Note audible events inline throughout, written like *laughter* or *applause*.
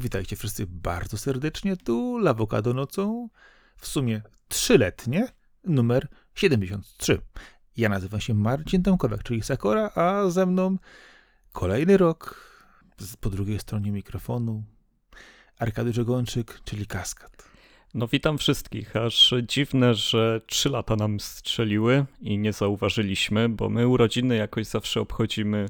Witajcie wszyscy bardzo serdecznie. Tu Lawokado nocą, w sumie trzyletnie, numer 73. Ja nazywam się Marcin Tomkowiak, czyli Sakora, a ze mną kolejny rok po drugiej stronie mikrofonu Arkady Żegończyk, czyli Kaskad. No witam wszystkich, aż dziwne, że trzy lata nam strzeliły i nie zauważyliśmy, bo my urodziny jakoś zawsze obchodzimy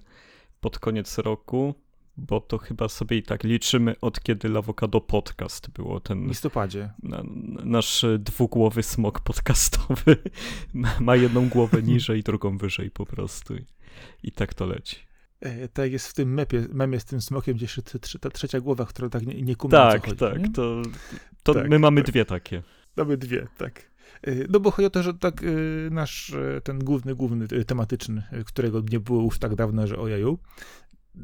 pod koniec roku, bo to chyba sobie i tak liczymy od kiedy Lawokado Podcast było ten... W listopadzie. Na, nasz dwugłowy smok podcastowy *laughs* ma jedną głowę *laughs* niżej, drugą wyżej po prostu i, tak to leci. E, tak jest w tym mepie, memie z tym smokiem, gdzie jeszcze ta trzecia głowa, która tak nie, nie Tak, chodzi, tak, nie? to, to Tak, my mamy tak. dwie takie. Mamy dwie, tak. E, No bo chodzi o to, że tak e, nasz ten główny, główny tematyczny, którego nie było już tak dawno, że ojeju,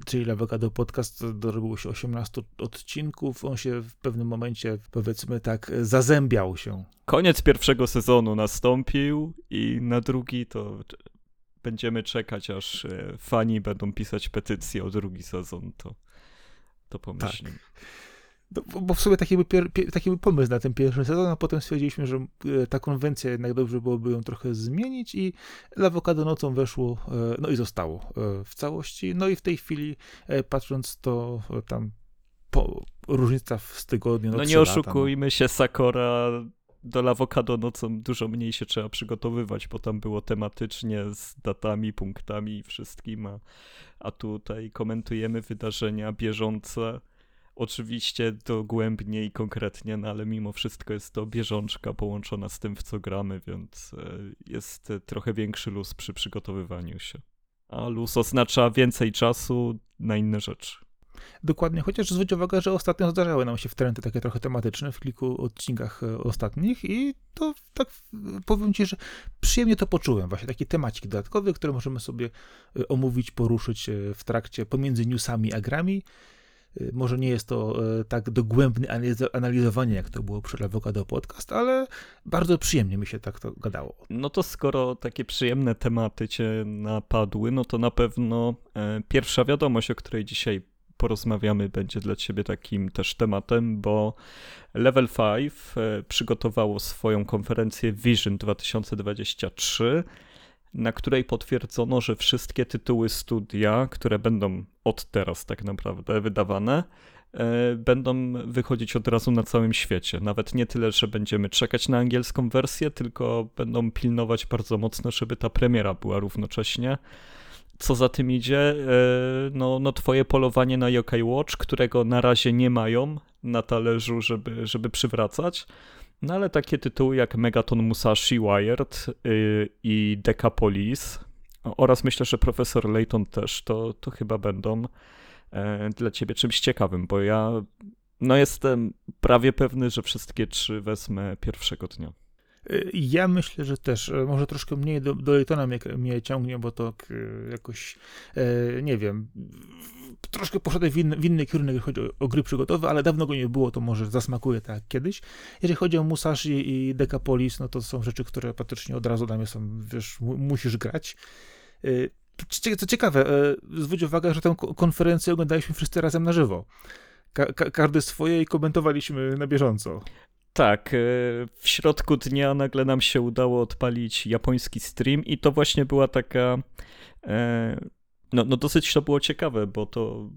czyli Lawokado Podcast dorobiło się 18 odcinków, on się w pewnym momencie, powiedzmy tak, zazębiał się. Koniec pierwszego sezonu nastąpił i na drugi to będziemy czekać, aż e, fani będą pisać petycję o drugi sezon, to, to pomyślimy. No, bo- bo w sumie taki był, pier, pie, taki był pomysł na ten pierwszy sezon, a potem stwierdziliśmy, że e, ta konwencja jednak dobrze byłoby ją trochę zmienić i Lawokado nocą weszło, e, no i zostało e, w całości. No i w tej chwili, patrząc to tam po, różnica w tygodniu, no, No nie lata, oszukujmy się, Sakora do Lawokado nocą dużo mniej się trzeba przygotowywać, bo tam było tematycznie z datami, punktami i wszystkim, a, a tutaj komentujemy wydarzenia bieżące. Oczywiście dogłębnie i konkretnie, no ale mimo wszystko jest to bieżączka połączona z tym, w co gramy, więc e, jest e, trochę większy luz przy przygotowywaniu się. A luz oznacza więcej czasu na inne rzeczy. Dokładnie, chociaż zwróć uwagę, że ostatnio zdarzały nam się wtręty takie trochę tematyczne w kilku odcinkach e, ostatnich i to tak powiem ci, że przyjemnie to poczułem. Właśnie taki temacik dodatkowy, który możemy sobie omówić, poruszyć w trakcie pomiędzy newsami a grami. Może nie jest to e, tak dogłębne analizo- analizowanie, jak to było przy Avocado Podcast, ale bardzo przyjemnie mi się tak to gadało. No to skoro takie przyjemne tematy cię napadły, no to na pewno e, pierwsza wiadomość, o której dzisiaj porozmawiamy, będzie dla ciebie takim też tematem, bo Level 5 e, przygotowało swoją konferencję Vision 2023, na której potwierdzono, że wszystkie tytuły studia, które będą od teraz tak naprawdę wydawane, e, będą wychodzić od razu na całym świecie. Nawet nie tyle, że będziemy czekać na angielską wersję, tylko będą pilnować bardzo mocno, żeby ta premiera była równocześnie. Co za tym idzie, e, no, no twoje polowanie na Yokai Watch, którego na razie nie mają na talerzu, żeby, żeby przywracać. No ale takie tytuły jak Megaton Musashi Wired y, i Decapolis oraz myślę, że Profesor Layton też, to, to chyba będą e, dla ciebie czymś ciekawym, bo ja no jestem prawie pewny, że wszystkie trzy wezmę pierwszego dnia. Y, Ja myślę, że też, e, może troszkę mniej do, do Laytona mnie, mnie ciągnie, bo to jakoś, e, nie wiem, troszkę poszedłem w inny, w inny kierunek, jeśli chodzi o, o gry przygotowe, ale dawno go nie było, to może zasmakuje tak kiedyś. Jeżeli chodzi o Musashi i Decapolis, no to są rzeczy, które praktycznie od razu dla mnie są, wiesz, mu, musisz grać. Y, Co ciekawe, e, zwróć uwagę, że tę ko- konferencję oglądaliśmy wszyscy razem na żywo. Ka- każdy swoje i komentowaliśmy na bieżąco. Tak, e, w środku dnia nagle nam się udało odpalić japoński stream i to właśnie była taka. e, No, no dosyć to było ciekawe, bo to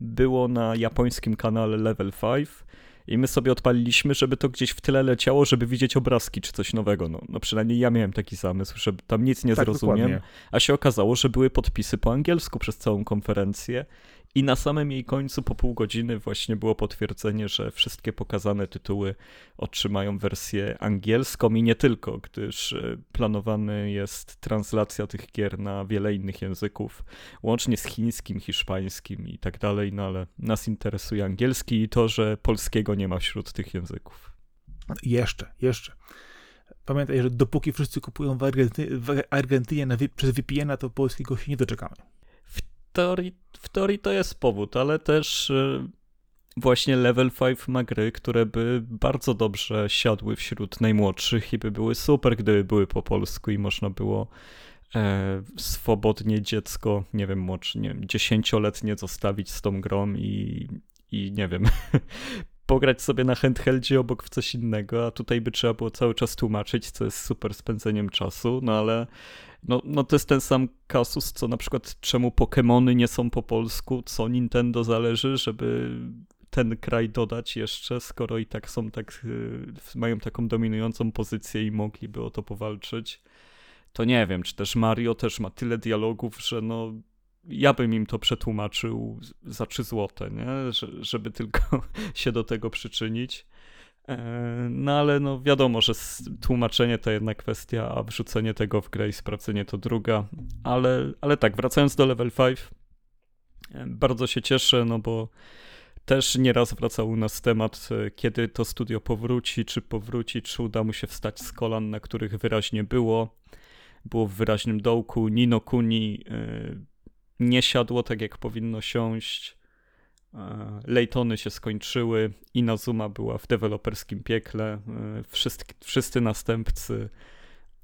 było na japońskim kanale Level 5 i my sobie odpaliliśmy, żeby to gdzieś w tyle leciało, żeby widzieć obrazki czy coś nowego. No, no przynajmniej ja miałem taki zamysł, że tam nic nie tak, zrozumiem. dokładnie. A się okazało, że były podpisy po angielsku przez całą konferencję i na samym jej końcu po pół godziny właśnie było potwierdzenie, że wszystkie pokazane tytuły otrzymają wersję angielską i nie tylko, gdyż e, planowany jest translacja tych gier na wiele innych języków, łącznie z chińskim, hiszpańskim i tak dalej, no ale nas interesuje angielski i to, że polskiego nie ma wśród tych języków. Jeszcze, jeszcze. Pamiętaj, że dopóki wszyscy kupują w, Argenty w Argentynie na przez VPN-a, to polskiego się nie doczekamy. Teorii, w teorii to jest powód, ale też e, właśnie Level 5 ma gry, które by bardzo dobrze siadły wśród najmłodszych i by były super, gdyby były po polsku i można było e, swobodnie dziecko, nie wiem, młodsze, nie wiem, dziesięcioletnie zostawić z tą grą i, i nie wiem, *laughs* pograć sobie na handheldzie obok w coś innego, a tutaj by trzeba było cały czas tłumaczyć, co jest super spędzeniem czasu, no ale no, no to jest ten sam kasus, co na przykład czemu Pokémony nie są po polsku, co Nintendo zależy, żeby ten kraj dodać jeszcze, skoro i tak są tak, y, mają taką dominującą pozycję i mogliby o to powalczyć. To nie wiem, czy też Mario też ma tyle dialogów, że no ja bym im to przetłumaczył za 3 złote, nie? żeby tylko *laughs* się do tego przyczynić. E, no ale no wiadomo, że tłumaczenie to jedna kwestia, a wrzucenie tego w grę i sprawdzenie to druga. Ale, ale tak, wracając do level 5, e, bardzo się cieszę, no bo też nieraz wracał u nas temat, e, kiedy to studio powróci, czy powróci, czy uda mu się wstać z kolan, na których wyraźnie było. Było w wyraźnym dołku. Nino Kuni nie siadło tak, jak powinno siąść. E, Lejtony się skończyły, Inazuma była w deweloperskim piekle. E, wszyscy, wszyscy następcy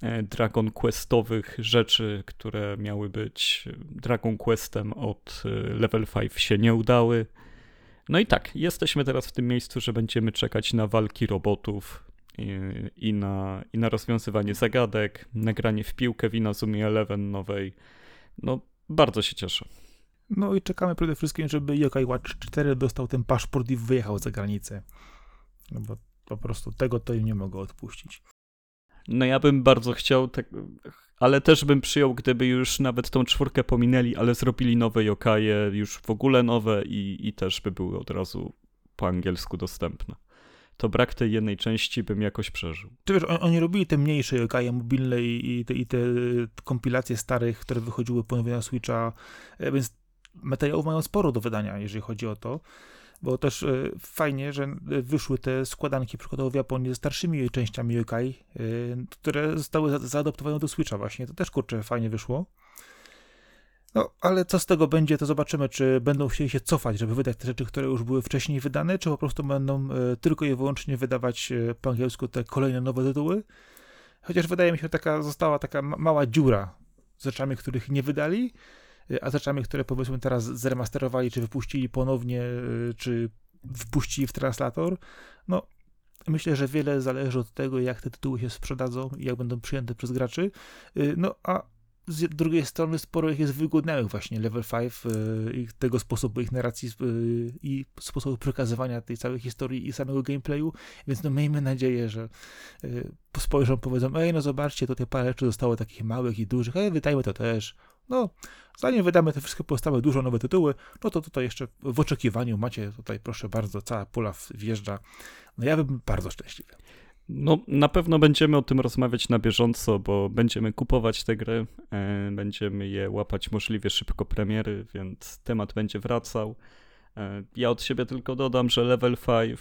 e, Dragon Questowych rzeczy, które miały być Dragon Questem od Level 5 się nie udały. No i tak, jesteśmy teraz w tym miejscu, że będziemy czekać na walki robotów i, i na, i na rozwiązywanie zagadek, nagranie w piłkę w Inazumie Eleven nowej. No, bardzo się cieszę. No i czekamy przede wszystkim, żeby Yokai Watch 4 dostał ten paszport i wyjechał za granicę. No bo po prostu tego to im nie mogę odpuścić. No ja bym bardzo chciał, tak, ale też bym przyjął, gdyby już nawet tą czwórkę pominęli, ale zrobili nowe Yokaje, już w ogóle nowe i, i też by były od razu po angielsku dostępne. To brak tej jednej części bym jakoś przeżył. Ty wiesz, oni robili te mniejsze Yokaje mobilne i, te, i te kompilacje starych, które wychodziły ponownie na Switcha, e, więc materiałów mają sporo do wydania, jeżeli chodzi o to. Bo też e, fajnie, że wyszły te składanki przykładowo w Japonii ze starszymi częściami yokai, e, które zostały zaadoptowane do Switcha właśnie. To też kurczę fajnie wyszło. No, ale co z tego będzie, to zobaczymy, czy będą chcieli się cofać, żeby wydać te rzeczy, które już były wcześniej wydane, czy po prostu będą e, tylko i wyłącznie wydawać po angielsku te kolejne nowe tytuły. Chociaż wydaje mi się, że taka została taka mała dziura z rzeczami, których nie wydali, a rzeczami, które powiedzmy teraz zremasterowali, czy wypuścili ponownie, czy wpuścili w translator, no myślę, że wiele zależy od tego, jak te tytuły się sprzedadzą i jak będą przyjęte przez graczy. No a z drugiej strony sporo ich jest wygodniałych właśnie level 5 y, i tego sposobu ich narracji i sposobu przekazywania tej całej historii i samego gameplayu, więc no miejmy nadzieję, że spojrzą, powiedzą, ej no zobaczcie, tutaj parę rzeczy zostało takich małych i dużych, ej wydajmy to też, no, zanim wydamy te wszystkie pozostałe dużo nowe tytuły, no to tutaj jeszcze w oczekiwaniu macie tutaj, proszę bardzo, cała pula wjeżdża. No ja bym bardzo szczęśliwy. No, na pewno będziemy o tym rozmawiać na bieżąco, bo będziemy kupować te gry, e, będziemy je łapać możliwie szybko premiery, więc temat będzie wracał. E, ja od siebie tylko dodam, że Level 5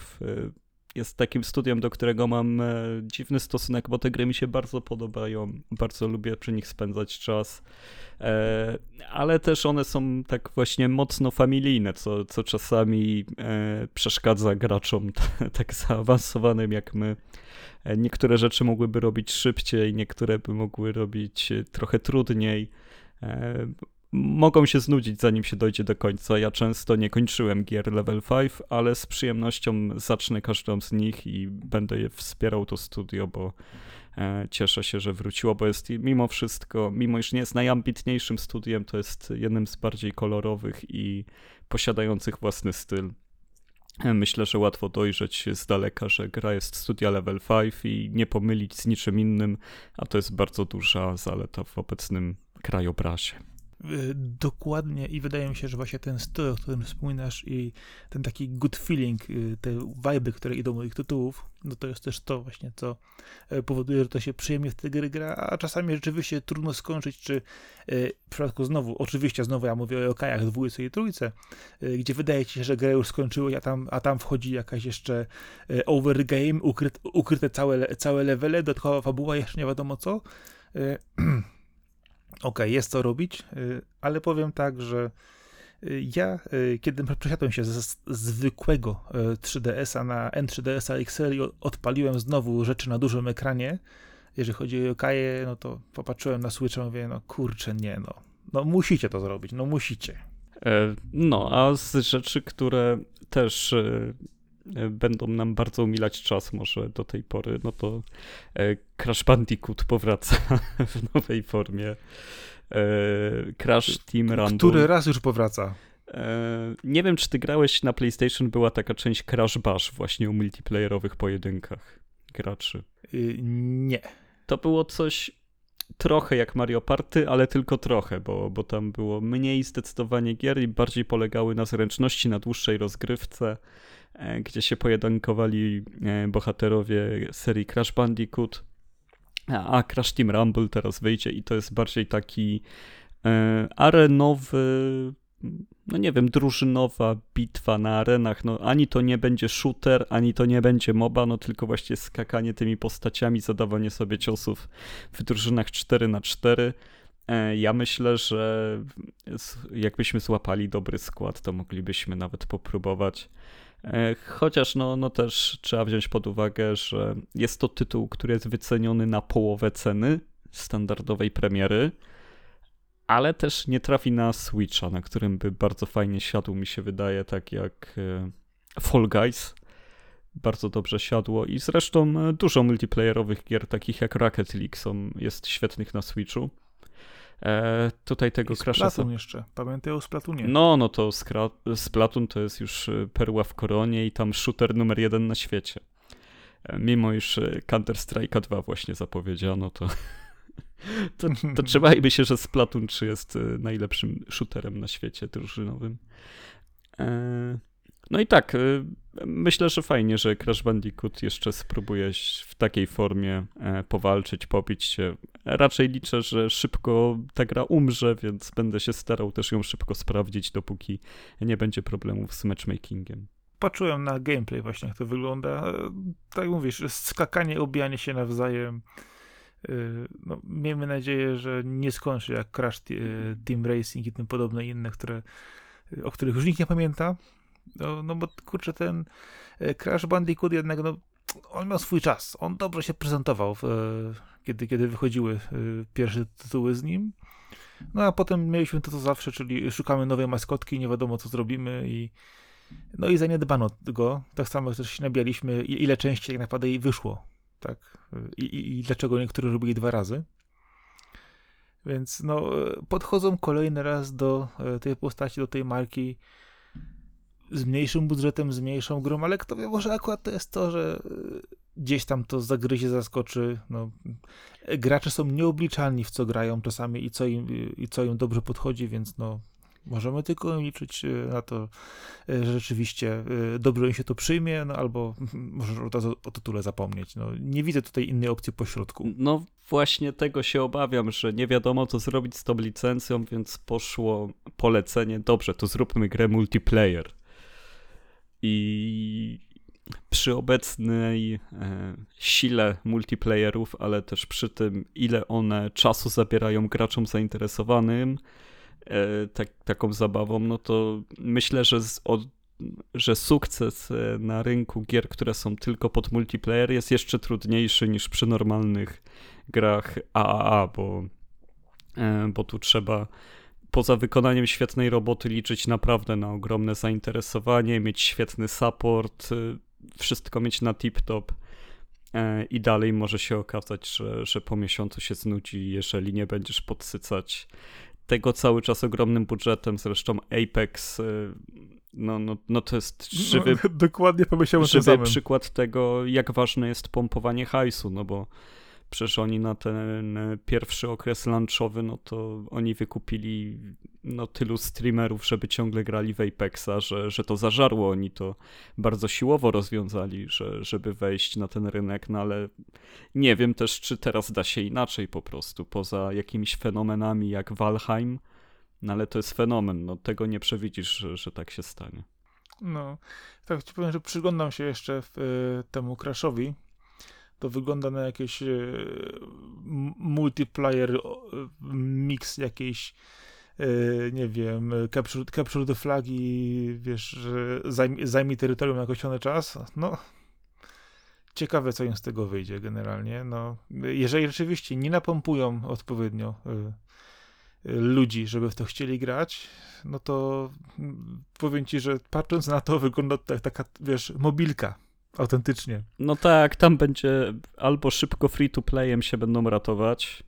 jest takim studiem, do którego mam e, dziwny stosunek, bo te gry mi się bardzo podobają, bardzo lubię przy nich spędzać czas, e, ale też one są tak właśnie mocno familijne, co, co czasami e, przeszkadza graczom *laughs* tak zaawansowanym jak my. Niektóre rzeczy mogłyby robić szybciej, niektóre by mogły robić trochę trudniej mogą się znudzić, zanim się dojdzie do końca. Ja często nie kończyłem gier level 5, ale z przyjemnością zacznę każdą z nich i będę je wspierał to studio, bo e, cieszę się, że wróciło, bo jest mimo wszystko, mimo iż nie jest najambitniejszym studiem, to jest jednym z bardziej kolorowych i posiadających własny styl. E, myślę, że łatwo dojrzeć z daleka, że gra jest studia level 5 i nie pomylić z niczym innym, a to jest bardzo duża zaleta w obecnym krajobrazie. Y, dokładnie i wydaje mi się, że właśnie ten styl, o którym wspominasz i ten taki good feeling, y, te vibe, które idą do ich tytułów, no to jest też to właśnie, co e, powoduje, że to się przyjemnie w te gry gra, a czasami rzeczywiście trudno skończyć, czy w przypadku znowu, oczywiście znowu ja mówię o okajach dwójce i trójce, gdzie wydaje ci się, że grę już skończyły, a tam, a tam wchodzi jakaś jeszcze overgame, ukryte, ukryte całe, całe levele, dodatkowa fabuła, jeszcze nie wiadomo co, *clears throat* ok, jest co robić, y, ale powiem tak, że y, ja, y, kiedy przesiadłem się z, zwykłego 3DS-a na N3DS-a XL i odpaliłem znowu rzeczy na dużym ekranie, jeżeli chodzi o Kaję, no to popatrzyłem na Switcha i mówię, no kurczę, nie no, no musicie to zrobić, no musicie. E, no, a z rzeczy, które też będą nam bardzo umilać czas może do tej pory, no to Crash Bandicoot powraca *laughs* w nowej formie. Crash Team Random. Który raz już powraca? Nie wiem, czy ty grałeś na PlayStation, była taka część Crash Bash właśnie o multiplayerowych pojedynkach graczy. Y, nie. To było coś trochę jak Mario Party, ale tylko trochę, bo, bo tam było mniej zdecydowanie gier i bardziej polegały na zręczności, na dłuższej rozgrywce, e, gdzie się pojedynkowali e, bohaterowie serii Crash Bandicoot, a Crash Team Rumble teraz wyjdzie i to jest bardziej taki e, arenowy no nie wiem, drużynowa bitwa na arenach, no ani to nie będzie shooter, ani to nie będzie MOBA, no tylko właśnie skakanie tymi postaciami, zadawanie sobie ciosów w drużynach 4 na 4 e, ja myślę, że jakbyśmy złapali dobry skład, to moglibyśmy nawet popróbować. E, chociaż no, no też trzeba wziąć pod uwagę, że jest to tytuł, który jest wyceniony na połowę ceny standardowej premiery ale też nie trafi na Switcha, na którym by bardzo fajnie siadł, mi się wydaje, tak jak e, Fall Guys. Bardzo dobrze siadło i zresztą e, dużo multiplayerowych gier, takich jak Rocket League, są, jest świetnych na Switchu. E, tutaj tego Crash'a... Splatoon jeszcze, pamiętaj o Splatunie. No, no to Splatoon to jest już e, perła w koronie i tam shooter numer jeden na świecie. Mimo iż Counter-Strike'a 2 właśnie zapowiedziano, to *laughs* to, to *laughs* trzymajmy się, że Splatoon 3 jest e, najlepszym shooterem na świecie drużynowym. E, no i tak, e, myślę, że fajnie, że Crash Bandicoot jeszcze spróbuje w takiej formie powalczyć, pobić się. Raczej liczę, że szybko ta gra umrze, więc będę się starał też ją szybko sprawdzić, dopóki nie będzie problemów z matchmakingiem patrzyłem na gameplay właśnie, jak to wygląda. Tak mówisz, skakanie, obijanie się nawzajem, Y, no, miejmy nadzieję, że nie skończy jak Crash y, Team Racing i tym podobne inne, które, y, o których już nikt nie pamięta. No, no bo kurczę, ten Crash Bandicoot jednak, no, on miał swój czas. On dobrze się prezentował, w, kiedy, kiedy wychodziły pierwsze tytuły z nim. No a potem mieliśmy to, co zawsze, czyli szukamy nowej maskotki, nie wiadomo co zrobimy i no i zaniedbano go. Tak samo też się nabijaliśmy, ile częściej tak naprawdę jej wyszło tak? I, i, i dlaczego niektórzy robili dwa razy. Więc no, podchodzą kolejny raz do e, tej postaci, do tej marki z mniejszym budżetem, z mniejszą grą, ale kto wie, może akurat to jest to, że e, gdzieś tam to zagryzie, zaskoczy. No, gracze są nieobliczalni w co grają czasami i co im, i co im dobrze podchodzi, więc no, Możemy tylko liczyć e, na to, e, że rzeczywiście dobrze im się to przyjmie, no albo *laughs* może razu o tytule zapomnieć. No, nie widzę tutaj innej opcji pośrodku. No właśnie tego się obawiam, że nie wiadomo co zrobić z tą licencją, więc poszło polecenie, dobrze, to zróbmy grę multiplayer. I przy obecnej e, sile multiplayerów, ale też przy tym, ile one czasu zabierają graczom zainteresowanym, E, tak, taką zabawą, no to myślę, że, z, że sukces e, na rynku gier, które są tylko pod multiplayer jest jeszcze trudniejszy niż przy normalnych grach AAA, bo, bo tu trzeba poza wykonaniem świetnej roboty liczyć naprawdę na ogromne zainteresowanie, mieć świetny support, wszystko mieć na tip-top i dalej może się okazać, że, że po miesiącu się znudzi, jeżeli nie będziesz podsycać tego cały czas ogromnym budżetem, zresztą Apex, y, no, no, no to jest żywy, no, *laughs* dokładnie pomyślałem żywy przykład tego, jak ważne jest pompowanie hajsu, no bo przecież oni na ten pierwszy okres lunchowy, no to oni wykupili no, tylu streamerów, żeby ciągle grali w Apexa, że, że to zażarło. Oni to bardzo siłowo rozwiązali, że, żeby wejść na ten rynek, no ale nie wiem też, czy teraz da się inaczej po prostu, poza jakimiś fenomenami jak Valheim, no ale to jest fenomen, no tego nie przewidzisz, że, że tak się stanie. No, tak ci powiem, że przyglądam się jeszcze w, y, temu Crashowi, to wygląda na jakieś e, multiplayer mix jakiejś e, nie wiem, capture, capture the flag i wiesz, że zajmij, zajmij terytorium na określony czas, no ciekawe, co im z tego wyjdzie generalnie, no jeżeli rzeczywiście nie napompują odpowiednio ludzi, żeby w to chcieli grać, no to mm, powiem ci, że patrząc na to, wygląda to jak taka, wiesz, mobilka. Autentycznie. No tak, tam będzie albo szybko free to playem się będą ratować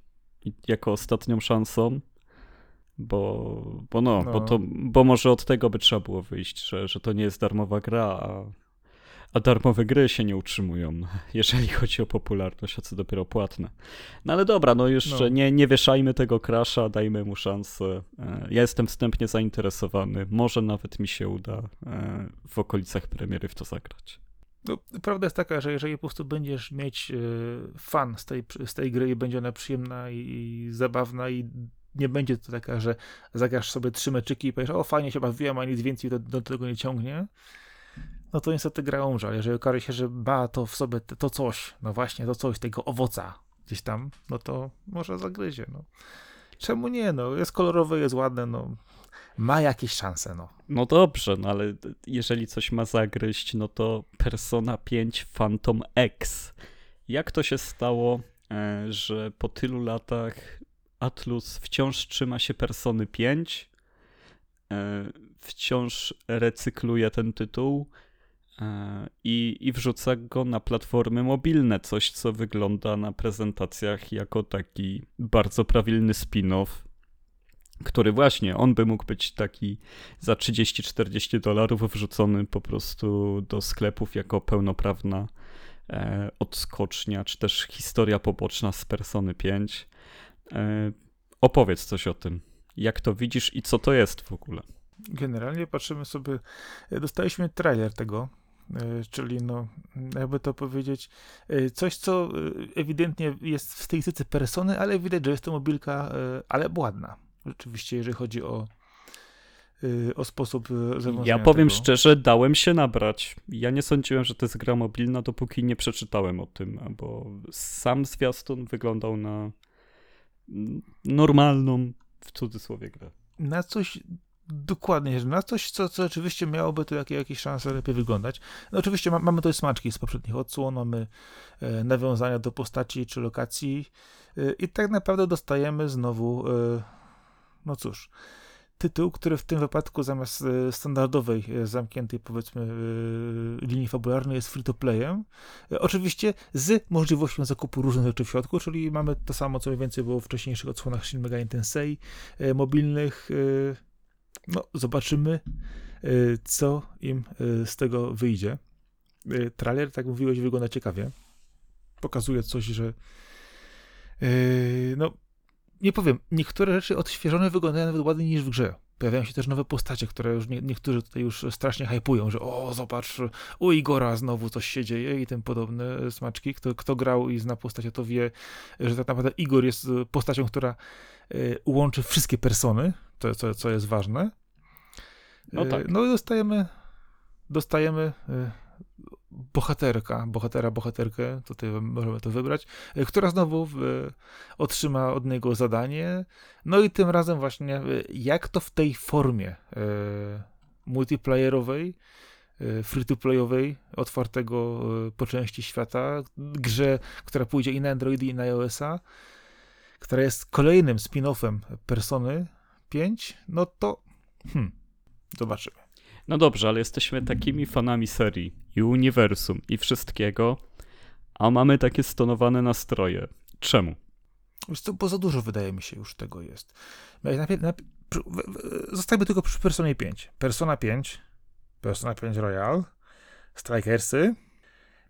jako ostatnią szansą, bo, bo no, no, Bo, to, bo może od tego by trzeba było wyjść, że, że to nie jest darmowa gra, a, a darmowe gry się nie utrzymują, *laughs* jeżeli chodzi o popularność, a co dopiero płatne. No ale dobra, no jeszcze no. Nie, nie wieszajmy tego crasha, dajmy mu szansę. E, ja jestem wstępnie zainteresowany, może nawet mi się uda e, w okolicach premiery w to zagrać. No, prawda jest taka, że jeżeli po prostu będziesz mieć e, fan z tej, z tej gry i będzie ona przyjemna i, zabawna i nie będzie to taka, że zagrasz sobie trzy meczyki i powiesz, o fajnie się bawiłem, a nic więcej do, do tego nie ciągnie, no to niestety gra umrze. Jeżeli okaże się, że ma to w sobie to coś, no właśnie to coś, tego owoca gdzieś tam, no to może zagryzie, no. Czemu nie, no, jest kolorowe, jest ładne, no, ma jakieś szanse, no. No dobrze, no ale jeżeli coś ma zagryźć, no to Persona 5 Phantom X. Jak to się stało, e, że po tylu latach Atlus wciąż trzyma się Persony 5, e, wciąż recykluje ten tytuł e, i, i wrzuca go na platformy mobilne, coś co wygląda na prezentacjach jako taki bardzo prawilny spin-off, który właśnie, on by mógł być taki za 30-40 dolarów wrzucony po prostu do sklepów jako pełnoprawna e, odskocznia, czy też historia poboczna z Persony 5. E, opowiedz coś o tym. Jak to widzisz i co to jest w ogóle? Generalnie patrzymy sobie, e, dostaliśmy trailer tego, e, czyli no, jakby to powiedzieć, coś, co ewidentnie jest w stylistyce persony, ale widać, że jest to mobilka, ale ładna. Rzeczywiście, jeżeli chodzi o, o sposób zarządzania Ja powiem tego. szczerze, dałem się nabrać. Ja nie sądziłem, że to jest gra mobilna, dopóki nie przeczytałem o tym, bo sam zwiastun wyglądał na normalną, w cudzysłowie, grę. Na coś Dokładnie, na coś, co, co oczywiście miałoby tu jakieś, jakieś szanse lepiej wyglądać. No oczywiście ma, mamy tutaj smaczki z poprzednich odsłon, mamy e, nawiązania do postaci czy lokacji e, i tak naprawdę dostajemy znowu, e, no cóż, tytuł, który w tym wypadku zamiast e, standardowej, e, zamkniętej powiedzmy e, linii fabularnej jest free-to-playem. Oczywiście z możliwością zakupu różnych rzeczy w środku, czyli mamy to samo, co mniej więcej było w wcześniejszych odsłonach Shin Megami Tensei mobilnych. No, zobaczymy, co im z tego wyjdzie. Trailer, tak mówiłeś, wygląda ciekawie. Pokazuje coś, że no, nie powiem, niektóre rzeczy odświeżone wyglądają nawet ładniej niż w grze. Pojawiają się też nowe postacie, które już nie, niektórzy tutaj już strasznie hypują, że o, zobacz, u Igora znowu coś się dzieje i tym podobne smaczki. Kto, kto grał i zna postacie, to wie, że tak naprawdę Igor jest postacią, która y, łączy wszystkie persony, to, co, co jest ważne. No tak. No i dostajemy, dostajemy y, bohaterka, bohatera, bohaterkę, tutaj możemy to wybrać, e, która znowu otrzyma od niego zadanie. No i tym razem właśnie, e, jak to w tej formie e, multiplayerowej, free-to-playowej, otwartego po części świata, grze, która pójdzie i na Androidy, i na iOS-a, która jest kolejnym spin-offem Persony 5, no to hmm, zobaczymy. No dobrze, ale jesteśmy takimi fanami serii i uniwersum i wszystkiego, a mamy takie stonowane nastroje. Czemu? To, bo za dużo wydaje mi się już tego jest. Najpierw, najpierw, zostajmy tylko przy Personie 5. Persona 5, Persona 5 Royal, Strikersy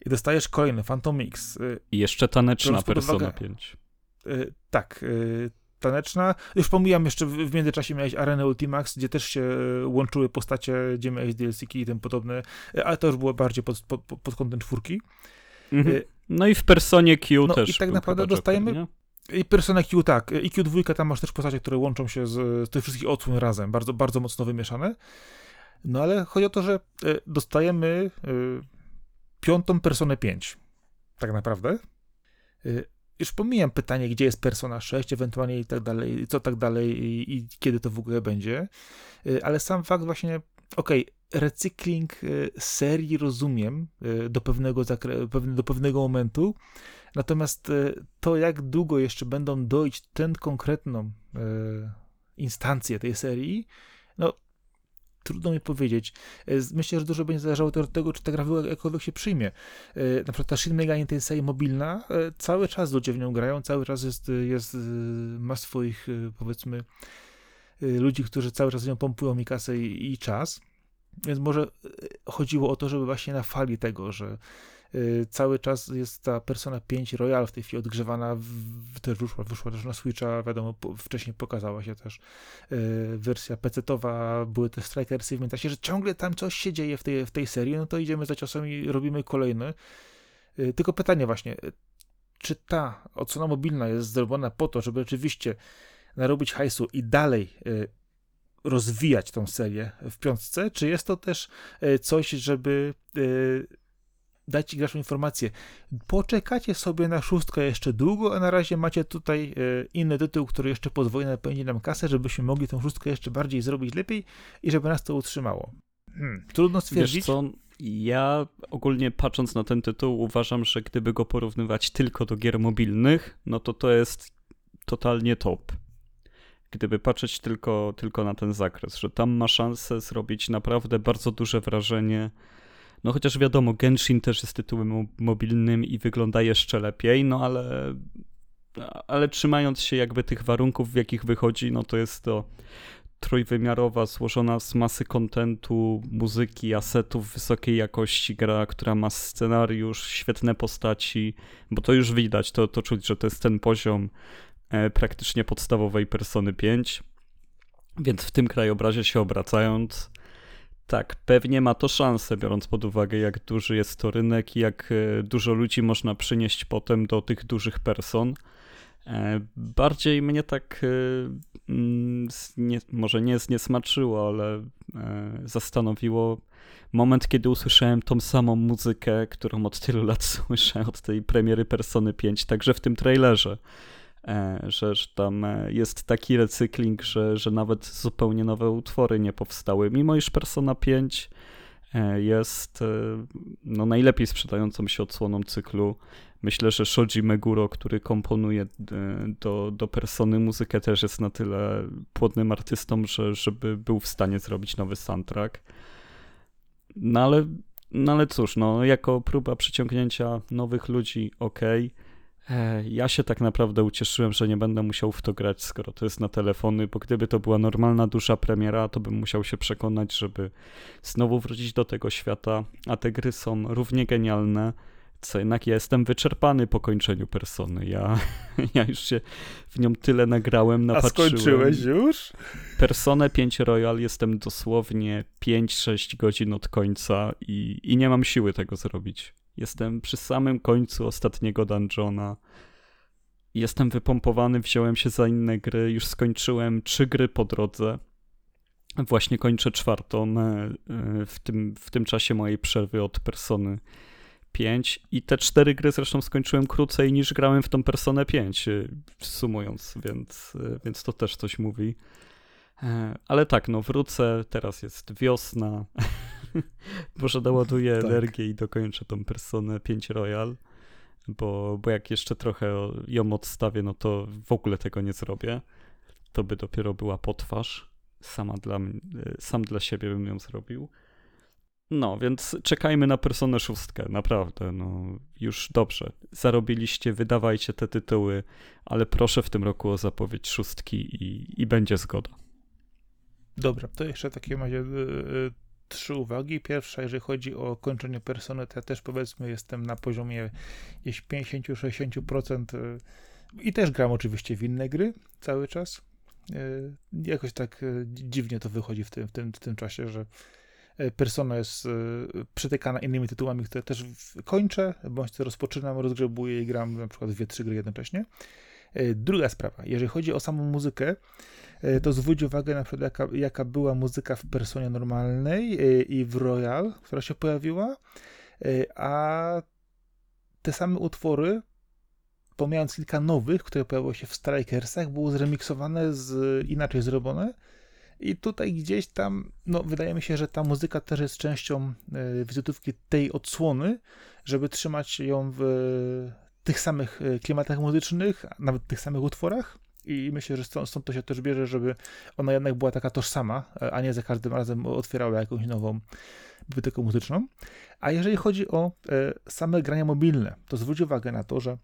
i dostajesz kolejny Phantom Mix. I jeszcze taneczna Persona uwagę, 5. Y, tak, y, taneczna. Już pomijam, jeszcze w międzyczasie miałeś Arenę Ultimax, gdzie też się e, łączyły postacie, gdzie miałeś DLC i tym podobne, e, ale to już było bardziej pod, pod, pod kątem czwórki. Mhm. E, no i w Personie Q no też. I tak naprawdę dostajemy... Joker, I Persona Q, tak. I Q2 tam masz też postacie, które łączą się z, z tych wszystkich odsłon razem, bardzo, bardzo mocno wymieszane. No ale chodzi o to, że dostajemy piątą Personę 5. Tak naprawdę już pomijam pytanie, gdzie jest Persona 6, ewentualnie i tak dalej, co tak dalej i, i kiedy to w ogóle będzie, y, ale sam fakt właśnie, okej, okay, recykling y, serii rozumiem y, do pewnego, zakre- do pewnego momentu, natomiast to, jak długo jeszcze będą dojść ten konkretną instancje tej serii, no trudno mi powiedzieć. E, myślę, że dużo będzie zależało od tego, czy ta gra jakkolwiek się przyjmie. E, na przykład ta Shin Megami Tensei mobilna, e, cały czas ludzie w nią grają, cały czas jest, jest ma swoich, powiedzmy, ludzi, którzy cały czas w nią pompują mi kasę i, i czas. Więc może chodziło o to, żeby właśnie na fali tego, że cały czas jest ta Persona 5 Royal w tej chwili odgrzewana, w, też wyszła, wyszła też na Switcha, wiadomo, wcześniej pokazała się też y, wersja PC-towa, były te Strikersy w międzyczasie, że ciągle tam coś się dzieje w tej, w tej serii, no to idziemy za ciosem i robimy kolejny. Y, tylko pytanie właśnie, czy ta odsłona mobilna jest zrobiona po to, żeby rzeczywiście narobić hajsu i dalej rozwijać tą serię w piątce, czy jest to też coś, żeby dać ci graczom informację. Poczekacie sobie na szóstkę jeszcze długo, a na razie macie tutaj e, inny tytuł, który jeszcze podwójnie napędzi nam kasę, żebyśmy mogli tą szóstkę jeszcze bardziej zrobić lepiej i żeby nas to utrzymało. Hmm, trudno stwierdzić. Wiesz co, ja ogólnie patrząc na ten tytuł uważam, że gdyby go porównywać tylko do gier mobilnych, no to to jest totalnie top. Gdyby patrzeć tylko, tylko na ten zakres, że tam ma szansę zrobić naprawdę bardzo duże wrażenie no chociaż wiadomo, Genshin też jest tytułem mobilnym i wygląda jeszcze lepiej, no ale, ale trzymając się jakby tych warunków, w jakich wychodzi, no to jest to trójwymiarowa, złożona z masy kontentu, muzyki, asetów wysokiej jakości gra, która ma scenariusz, świetne postaci, bo to już widać, to, to czuć, że to jest ten poziom e, praktycznie podstawowej Persony 5. Więc w tym krajobrazie się obracając, tak, pewnie ma to szansę, biorąc pod uwagę, jak duży jest to rynek i jak e, dużo ludzi można przynieść potem do tych dużych person. E, bardziej mnie tak, e, mm, nie, może nie zniesmaczyło, ale zastanowiło moment, kiedy usłyszałem tą samą muzykę, którą od tylu lat *laughs* słyszę od tej premiery Persony 5, także w tym trailerze. E, że, że tam e, jest taki recykling, że, że nawet zupełnie nowe utwory nie powstały. Mimo iż Persona 5 e, jest no, najlepiej sprzedającą się odsłoną cyklu. Myślę, że Shoji Meguro, który komponuje do, do Persony muzykę, też jest na tyle płodnym artystą, że, żeby był w stanie zrobić nowy soundtrack. No ale, no ale cóż, no, jako próba przyciągnięcia nowych ludzi, okej. E, ja się tak naprawdę ucieszyłem, że nie będę musiał w to grać, skoro to jest na telefony, bo gdyby to była normalna dusza premiera, to bym musiał się przekonać, żeby znowu wrócić do tego świata, a te gry są równie genialne, co jednak ja jestem wyczerpany po kończeniu persony. Ja, *laughs* ja już się w nią tyle nagrałem, napatrzyłem. A skończyłeś już? Personę 5 Royal jestem dosłownie 5-6 godzin od końca i, i nie mam siły tego zrobić. Jestem przy samym końcu ostatniego dungeona. Jestem wypompowany, wziąłem się za inne gry, już skończyłem trzy gry po drodze. Właśnie kończę czwartą e, e, w tym, w tym czasie mojej przerwy od Persony 5 i te cztery gry zresztą skończyłem krócej niż grałem w tą Personę 5, e, sumując, więc, więc to też coś mówi. Ale tak, no wrócę, teraz jest wiosna, *laughs* *laughs* Może doładuję tak. energię i dokończę tą personę 5 Royal, bo, bo jak jeszcze trochę ją odstawię, no to w ogóle tego nie zrobię. To by dopiero była potwarz. Sama dla, sam dla siebie bym ją zrobił. No, więc czekajmy na Personę szóstkę, naprawdę, no już dobrze. Zarobiliście, wydawajcie te tytuły, ale proszę w tym roku o zapowiedź szóstki i, i będzie zgoda. Dobra, to jeszcze w takim razie y, y, trzy uwagi. Pierwsza, jeżeli chodzi o kończenie persony, to ja też powiedzmy jestem na poziomie gdzieś 50-60% y, i też gram oczywiście w inne gry cały czas. Y, jakoś tak y, dziwnie to wychodzi w tym, w tym, w tym czasie, że persona jest przytykana innymi tytułami, które też kończę, bądź to rozpoczynam, rozgrzebuję i gram na przykład dwie, trzy gry jednocześnie. Druga sprawa, jeżeli chodzi o samą muzykę, to zwróć uwagę na przykład jaka, jaka była muzyka w personie normalnej e, i w Royal, która się pojawiła, e, a te same utwory, pomijając kilka nowych, które pojawiły się w Strikersach, były zremiksowane, z, inaczej zrobione. I tutaj gdzieś tam, no wydaje mi się, że ta muzyka też jest częścią wizytówki tej odsłony, żeby trzymać ją w tych samych klimatach muzycznych, nawet tych samych utworach, I myślę, że stąd, to się też bierze, żeby ona jednak była taka tożsama, a nie za każdym razem otwierała jakąś nową bibliotekę muzyczną. A jeżeli chodzi o e, same grania mobilne, to zwróć uwagę na to, że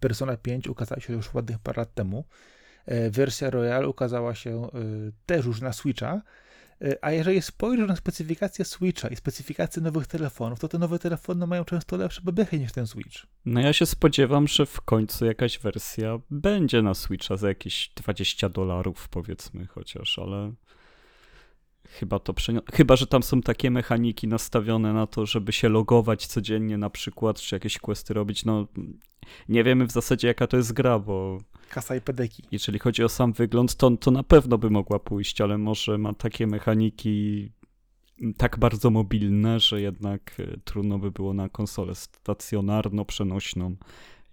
Persona 5 ukazała się już ładnych parę lat temu. E, wersja Royal ukazała się e, też już na Switcha. A jeżeli spojrzysz na specyfikację Switcha i specyfikację nowych telefonów, to te nowe telefony mają często lepsze bebechy niż ten Switch. No ja się spodziewam, że w końcu jakaś wersja będzie na Switcha za jakieś 20 dolarów powiedzmy chociaż, ale chyba to przeniosło. Chyba, że tam są takie mechaniki nastawione na to, żeby się logować codziennie na przykład, czy jakieś questy robić. No, nie wiemy w zasadzie, jaka to jest gra, bo. Kasa i pedeki. Jeżeli chodzi o sam wygląd, to, to na pewno by mogła pójść, ale może ma takie mechaniki tak bardzo mobilne, że jednak e, trudno by było na konsolę stacjonarno-przenośną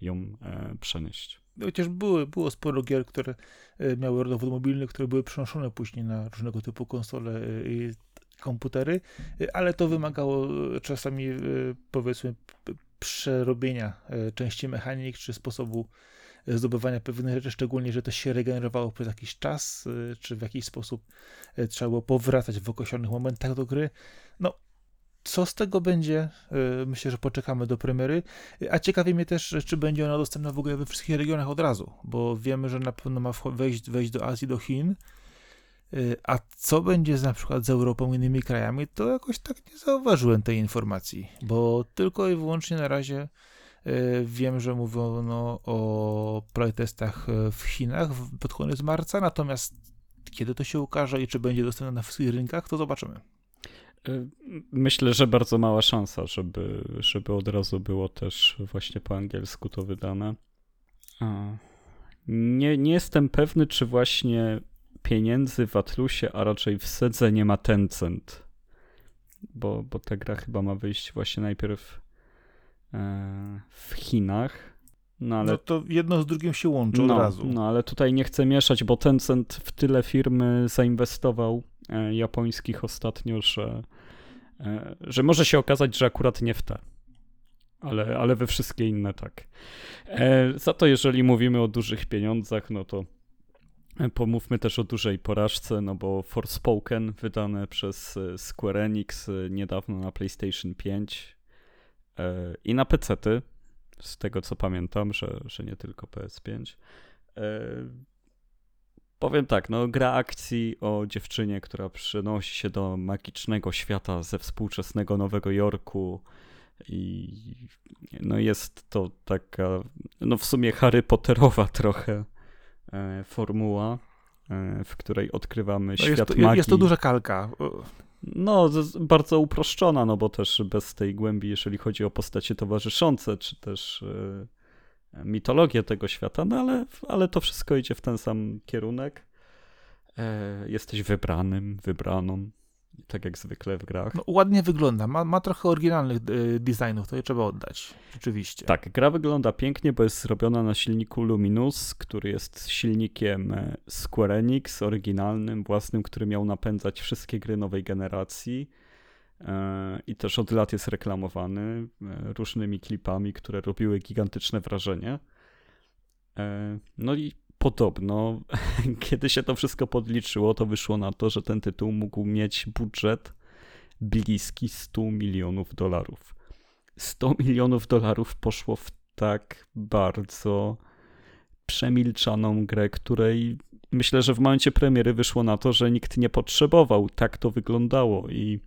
ją e, przenieść. Chociaż były, było sporo gier, które e, miały rodowód mobilny, które były przenoszone później na różnego typu konsole e, i komputery, ale to wymagało czasami powiedzmy przerobienia części mechanik czy sposobu zdobywania pewnych rzeczy, szczególnie, że to się regenerowało przez jakiś czas, czy w jakiś sposób trzeba było powracać w określonych momentach do gry. No, co z tego będzie? E, myślę, że poczekamy do premiery. A ciekawi mnie też, czy będzie ona dostępna w ogóle we wszystkich regionach od razu, bo wiemy, że na pewno ma wejść, wejść do Azji, do Chin. E, a co będzie z, na przykład z Europą i innymi krajami, to jakoś tak nie zauważyłem tej informacji, bo tylko i wyłącznie na razie e, wiem, że mówiono o playtestach w Chinach pod koniec marca, natomiast kiedy to się ukaże i czy będzie dostępne na wszystkich rynkach, to zobaczymy. Y, myślę, że bardzo mała szansa, żeby, żeby od razu było też właśnie po angielsku to wydane. Nie, nie jestem pewny, czy właśnie pieniędzy w Atlusie, a raczej w Sedze nie ma Tencent. Bo, bo ta gra chyba ma wyjść właśnie najpierw w Chinach. No, ale... no to jedno z drugim się łączy no, od razu. No ale tutaj nie chcę mieszać, bo Tencent w tyle firmy zainwestował E, japońskich ostatnio, że, e, że może się okazać, że akurat nie w te. Ale, ale we wszystkie inne tak. E, za to, jeżeli mówimy o dużych pieniądzach, no to pomówmy też o dużej porażce, no bo Forspoken, wydane przez Square Enix niedawno na PlayStation 5 i na PC-ty, z tego co pamiętam, że, że nie tylko PS5, Powiem tak, no gra akcji o dziewczynie, która przenosi się do magicznego świata ze współczesnego Nowego Jorku i no jest to taka, no w sumie Harry Potterowa *laughs* trochę e, formuła, e, w której odkrywamy no świat jest to, magii. Jest to duża kalka. No, bardzo uproszczona, no bo też bez tej głębi, jeżeli chodzi o postacie towarzyszące, czy też e, mitologię tego świata, no ale, ale to wszystko idzie w ten sam kierunek. E, jesteś wybranym, wybraną, tak jak zwykle w grach. No, ładnie wygląda, ma, ma trochę oryginalnych e, designów, to je trzeba oddać, rzeczywiście. Tak, gra wygląda pięknie, bo jest zrobiona na silniku Luminous, który jest silnikiem e, Square Enix, oryginalnym, własnym, który miał napędzać wszystkie gry nowej generacji i też od lat jest reklamowany e, różnymi klipami, które robiły gigantyczne wrażenie. E, no i podobno, *laughs* kiedy się to wszystko podliczyło, to wyszło na to, że ten tytuł mógł mieć budżet bliski 100 milionów dolarów. 100 milionów dolarów poszło w tak bardzo przemilczaną grę, której myślę, że w momencie premiery wyszło na to, że nikt nie potrzebował. Tak to wyglądało i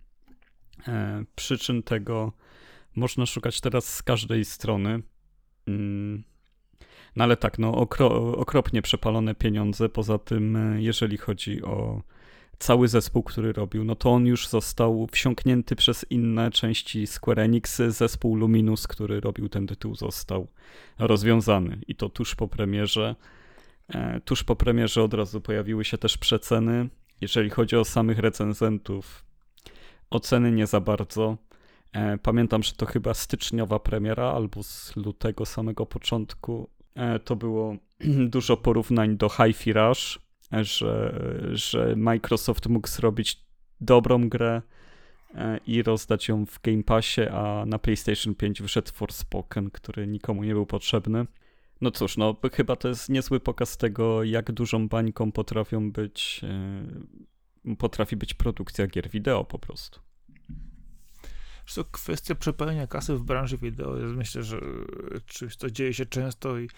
E, przyczyn tego można szukać teraz z każdej strony. No ale tak, no okro, okropnie przepalone pieniądze. Poza tym, e, jeżeli chodzi o cały zespół, który robił, no to on już został wsiąknięty przez inne części Square Enix. Zespół Luminus, który robił ten tytuł, został rozwiązany. I to tuż po premierze. E, tuż po premierze od razu pojawiły się też przeceny. Jeżeli chodzi o samych recenzentów, Oceny nie za bardzo. E, pamiętam, że to chyba styczniowa premiera albo z lutego samego początku. E, to było *clears throat* dużo porównań do Hi-Fi Rush, e, że, że Microsoft mógł zrobić dobrą grę i rozdać ją w Game Passie, a na PlayStation 5 wyszedł Forspoken, który nikomu nie był potrzebny. No cóż, no chyba to jest niezły pokaz tego, jak dużą bańką potrafią być, e, potrafi być produkcja gier wideo po prostu. To kwestia przepalenia kasy w branży wideo jest myślę, że czymś, co dzieje się często i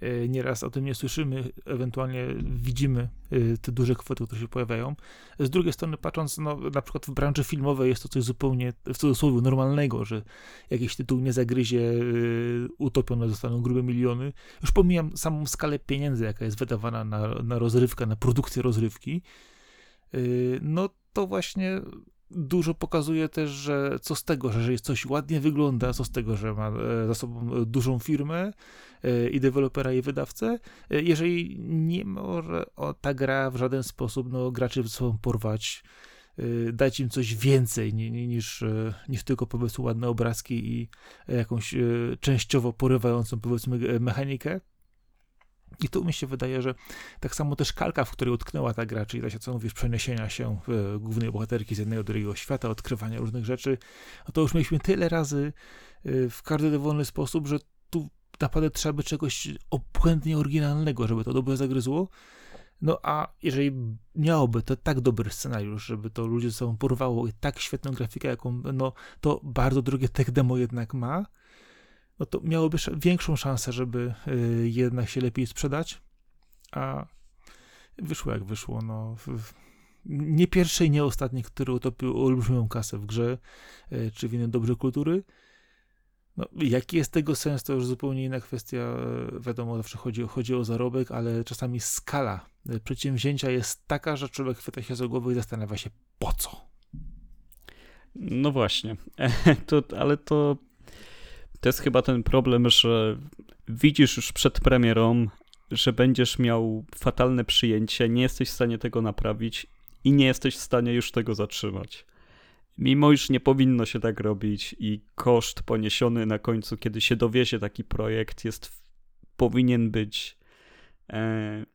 e, nieraz o tym nie słyszymy, ewentualnie widzimy e, te duże kwoty, które się pojawiają. Z drugiej strony patrząc, no, na przykład w branży filmowej jest to coś zupełnie, w cudzysłowie, normalnego, że jakiś tytuł nie zagryzie, e, utopione zostaną grube miliony. Już pomijam samą skalę pieniędzy, jaka jest wydawana na, na rozrywkę, na produkcję rozrywki, no to właśnie dużo pokazuje też, że co z tego, że coś ładnie wygląda, co z tego, że ma e, za sobą dużą firmę e, i dewelopera i wydawcę, e, jeżeli nie może ta gra w żaden sposób no, graczy ze sobą porwać, dać im coś więcej niż, niż tylko powiedzmy ładne obrazki i jakąś częściowo porywającą powiedzmy mechanikę, i tu mi się wydaje, że tak samo też kalka, w której utknęła ta gra, czyli ta, co mówisz, przeniesienia się w głównej bohaterki z jednego do drugiego świata, odkrywania różnych rzeczy, no to już mieliśmy tyle razy y, w każdy dowolny sposób, że tu naprawdę trzeba by czegoś obłędnie oryginalnego, żeby to dobrze zagryzło. No a jeżeli miałoby to tak dobry scenariusz, żeby to ludzie ze sobą porwało i tak świetną grafikę, jaką no, to bardzo drogie tech demo jednak ma, no to miałoby większą szansę, żeby y, jednak się lepiej sprzedać, a wyszło jak wyszło. No, nie pierwszej, nie ostatniej, który utopił olbrzymią kasę w grze, y, czy winy dobrej kultury. No, jaki jest tego sens, to już zupełnie inna kwestia. Wiadomo, zawsze chodzi, chodzi o zarobek, ale czasami skala y, przedsięwzięcia jest taka, że człowiek chwyta się za głowę i zastanawia się, po co. No właśnie, *laughs* to, ale to to jest chyba ten problem, że widzisz już przed premierą, że będziesz miał fatalne przyjęcie, nie jesteś w stanie tego naprawić i nie jesteś w stanie już tego zatrzymać. Mimo iż nie powinno się tak robić i koszt poniesiony na końcu, kiedy się dowiezie taki projekt, jest powinien być e,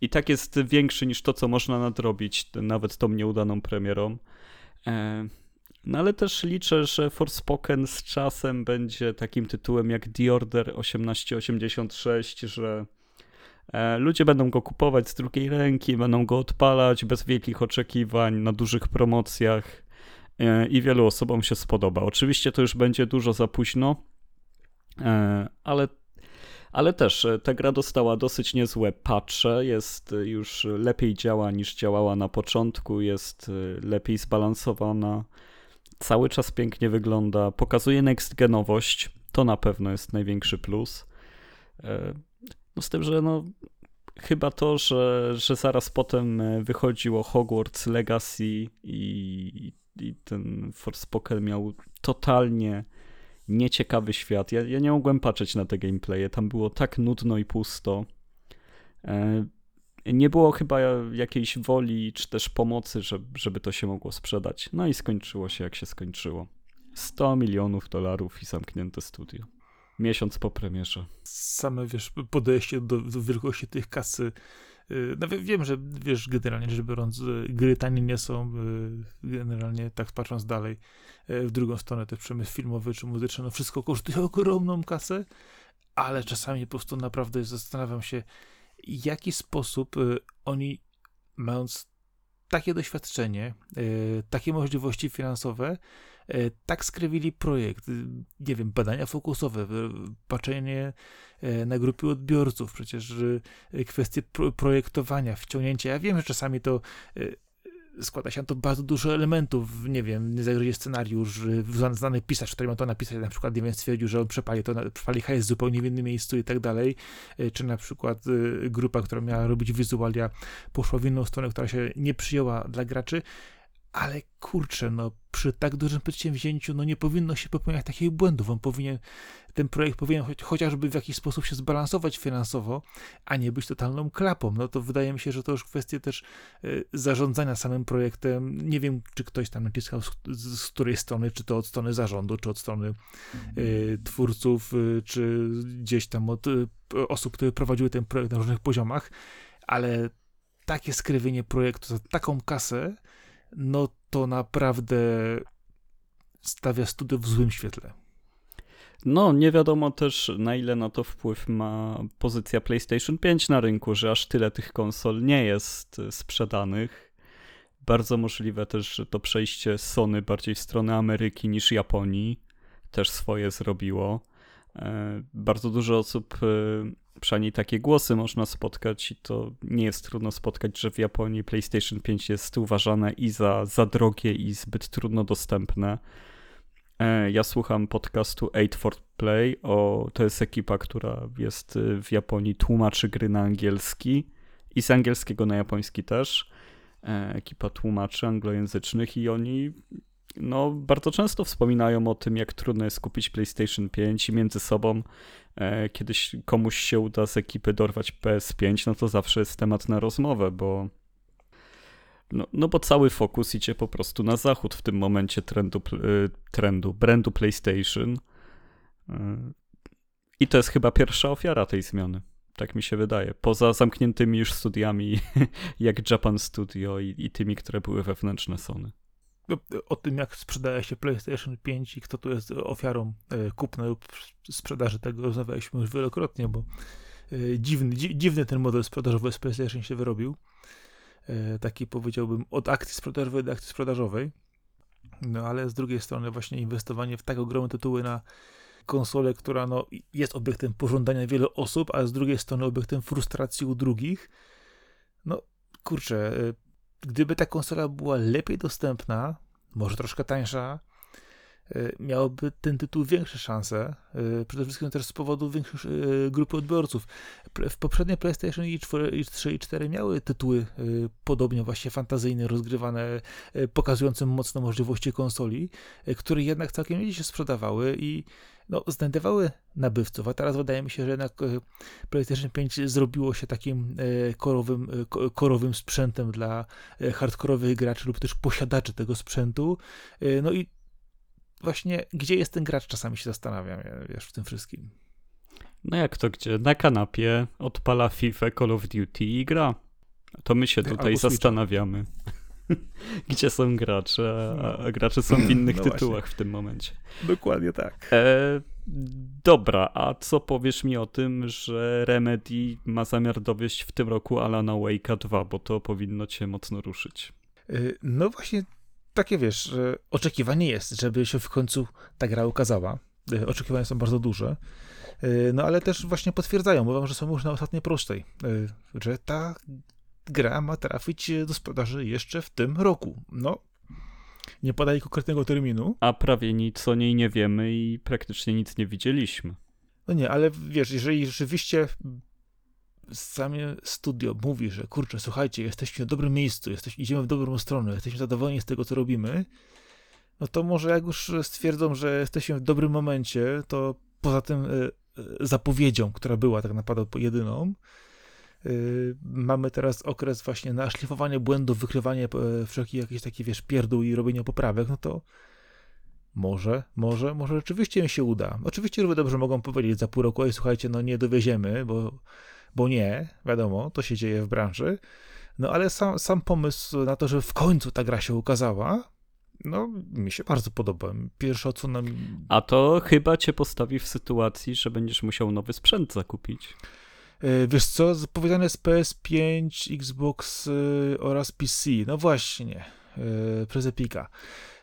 i tak jest większy niż to, co można nadrobić, nawet tą nieudaną premierą. E, no ale też liczę, że Forspoken z czasem będzie takim tytułem jak The Order 1886, że e, ludzie będą go kupować z drugiej ręki, będą go odpalać bez wielkich oczekiwań, na dużych promocjach e, i wielu osobom się spodoba. Oczywiście to już będzie dużo za późno, e, ale ale też ta gra dostała dosyć niezłe patche, jest już lepiej działa niż działała na początku, jest lepiej zbalansowana cały czas pięknie wygląda, pokazuje next genowość, to na pewno jest największy plus. E, no z tym, że no chyba to, że, że zaraz potem e, wychodziło Hogwarts Legacy i, i ten Forspoken miał totalnie nieciekawy świat. Ja, ja nie mogłem patrzeć na te gameplaye, tam było tak nudno i pusto. Nie było chyba jakiejś woli czy też pomocy, żeby, żeby to się mogło sprzedać. No i skończyło się jak się skończyło. 100 milionów dolarów i zamknięte studio. Miesiąc po premierze. Same, wiesz, podejście do, do wielkości tych kasy. Y, no wiem, że wiesz, generalnie rzecz biorąc, y, gry tanie nie są, y, generalnie tak patrząc dalej, w drugą stronę też przemysł filmowy czy muzyczny, no wszystko kosztuje *laughs* ogromną kasę, ale czasami po prostu naprawdę zastanawiam się, jaki sposób y, oni, mając takie doświadczenie, y, takie możliwości finansowe, y, tak skrywili projekt, nie wiem, badania fokusowe, patrzenie na grupy odbiorców, przecież kwestie projektowania, wciągnięcia. Ja wiem, że czasami to składa się na to bardzo dużo elementów, nie wiem, nie zagrozi scenariusz, znany pisarz, który ma to napisać, na przykład, nie wiem, stwierdził, że on przepali to, przepali hajs zupełnie w innym miejscu i tak dalej, e, czy na przykład e, grupa, która miała robić wizualia, poszła w inną stronę, która się nie przyjęła dla graczy, ale kurczę, no przy tak dużym przedsięwzięciu, no nie powinno się popełniać takich błędów. On powinien, ten projekt powinien chociażby w jakiś sposób się zbalansować finansowo, a nie być totalną klapą. No to wydaje mi się, że to już kwestie też y, zarządzania samym projektem. Nie wiem, czy ktoś tam naciskał z, z, z której strony, czy to od strony zarządu, czy od strony y, twórców, y, czy gdzieś tam od osób, które prowadziły ten projekt na różnych poziomach, ale takie skrywienie projektu za taką kasę, no to naprawdę stawia studio w złym świetle. No, nie wiadomo też, na ile na to wpływ ma pozycja PlayStation 5 na rynku, że aż tyle tych konsol nie jest sprzedanych. Bardzo możliwe też, że to przejście Sony bardziej w stronę Ameryki niż Japonii też swoje zrobiło. E, bardzo dużo osób, e, przynajmniej takie głosy można spotkać i to nie jest trudno spotkać, że w Japonii PlayStation 5 jest uważane i za, za drogie i zbyt trudno dostępne. E, ja słucham podcastu 8 for Play, o, to jest ekipa, która jest w Japonii, tłumaczy gry na angielski i z angielskiego na japoński też. Ekipa tłumaczy anglojęzycznych i oni no, bardzo często wspominają o tym, jak trudno jest kupić PlayStation 5 i między sobą e, kiedyś komuś się uda z ekipy dorwać PS5, no to zawsze jest temat na rozmowę, bo no, no bo cały fokus idzie po prostu na zachód w tym momencie trendu, e, trendu brandu PlayStation. E, I to jest chyba pierwsza ofiara tej zmiany. Tak mi się wydaje. Poza zamkniętymi już studiami *laughs* jak Japan Studio i, i tymi, które były wewnętrzne Sony o tym, jak sprzedaje się PlayStation 5 i kto tu jest ofiarą e, kupna lub sprzedaży tego rozmawialiśmy już wielokrotnie, bo e, dziwny, dziwny ten model sprzedażowy z PlayStation się wyrobił. E, taki powiedziałbym od akcji sprzedażowej do akcji sprzedażowej. No ale z drugiej strony właśnie inwestowanie w tak ogromne tytuły na konsolę, która no, jest obiektem pożądania wielu osób, a z drugiej strony obiektem frustracji u drugich. No kurczę, gdyby ta konsola była lepiej dostępna, może troszkę tańsza, miałoby ten tytuł większe szanse, e, przede wszystkim też z powodu większej e, grupy odbiorców. W poprzedniej PlayStation i 3 i 4 miały tytuły podobnie właśnie fantazyjne, rozgrywane, pokazujące mocne możliwości konsoli, które jednak całkiem nieźle się sprzedawały i no, znajdowały nabywców, a teraz wydaje mi się, że jednak PlayStation 5 zrobiło się takim korowym, korowym sprzętem dla hardkorowych graczy lub też posiadaczy tego sprzętu. No i właśnie gdzie jest ten gracz, czasami się zastanawiam, wiesz, w tym wszystkim. No jak to gdzie? Na kanapie odpala FIFA, Call of Duty i gra. To my się tutaj Albo zastanawiamy. *laughs* gdzie są gracze, a, gracze są w innych no tytułach właśnie. w tym momencie. Dokładnie tak. E, dobra, a co powiesz mi o tym, że Remedy ma zamiar dowieść w tym roku Alana Wake'a 2, bo to powinno cię mocno ruszyć. E, no właśnie, takie wiesz, oczekiwanie jest, żeby się w końcu ta gra ukazała. E, oczekiwania są bardzo duże. E, no ale też właśnie potwierdzają, mówią, że są już na ostatniej prostej, że ta gra ma trafić do sprzedaży jeszcze w tym roku. No, nie podali konkretnego terminu. A prawie nic o niej nie wiemy i praktycznie nic nie widzieliśmy. No nie, ale wiesz, jeżeli rzeczywiście same studio mówi, że kurczę, słuchajcie, jesteśmy w dobrym miejscu, jesteśmy, idziemy w dobrą stronę, jesteśmy zadowoleni z tego, co robimy, no to może jak już stwierdzą, że jesteśmy w dobrym momencie, to poza tym e, e, zapowiedzią, która była tak naprawdę jedyną, Y, mamy teraz okres właśnie na szlifowanie błędów, wykrywanie e, wszelkich jakichś takich, wiesz, pierdół i robienie poprawek, no to może, może, może rzeczywiście mi się uda. Oczywiście równie dobrze mogą powiedzieć za pół roku, oj, słuchajcie, no nie dowieziemy, bo, bo nie, wiadomo, to się dzieje w branży. No ale sam, sam pomysł na to, że w końcu ta gra się ukazała, no, mi się bardzo podoba. Pierwsza ocena... A to chyba cię postawi w sytuacji, że będziesz musiał nowy sprzęt zakupić. E, wiesz co, zapowiedziane jest PS5, Xbox e, oraz PC. No właśnie, e, przez Epika.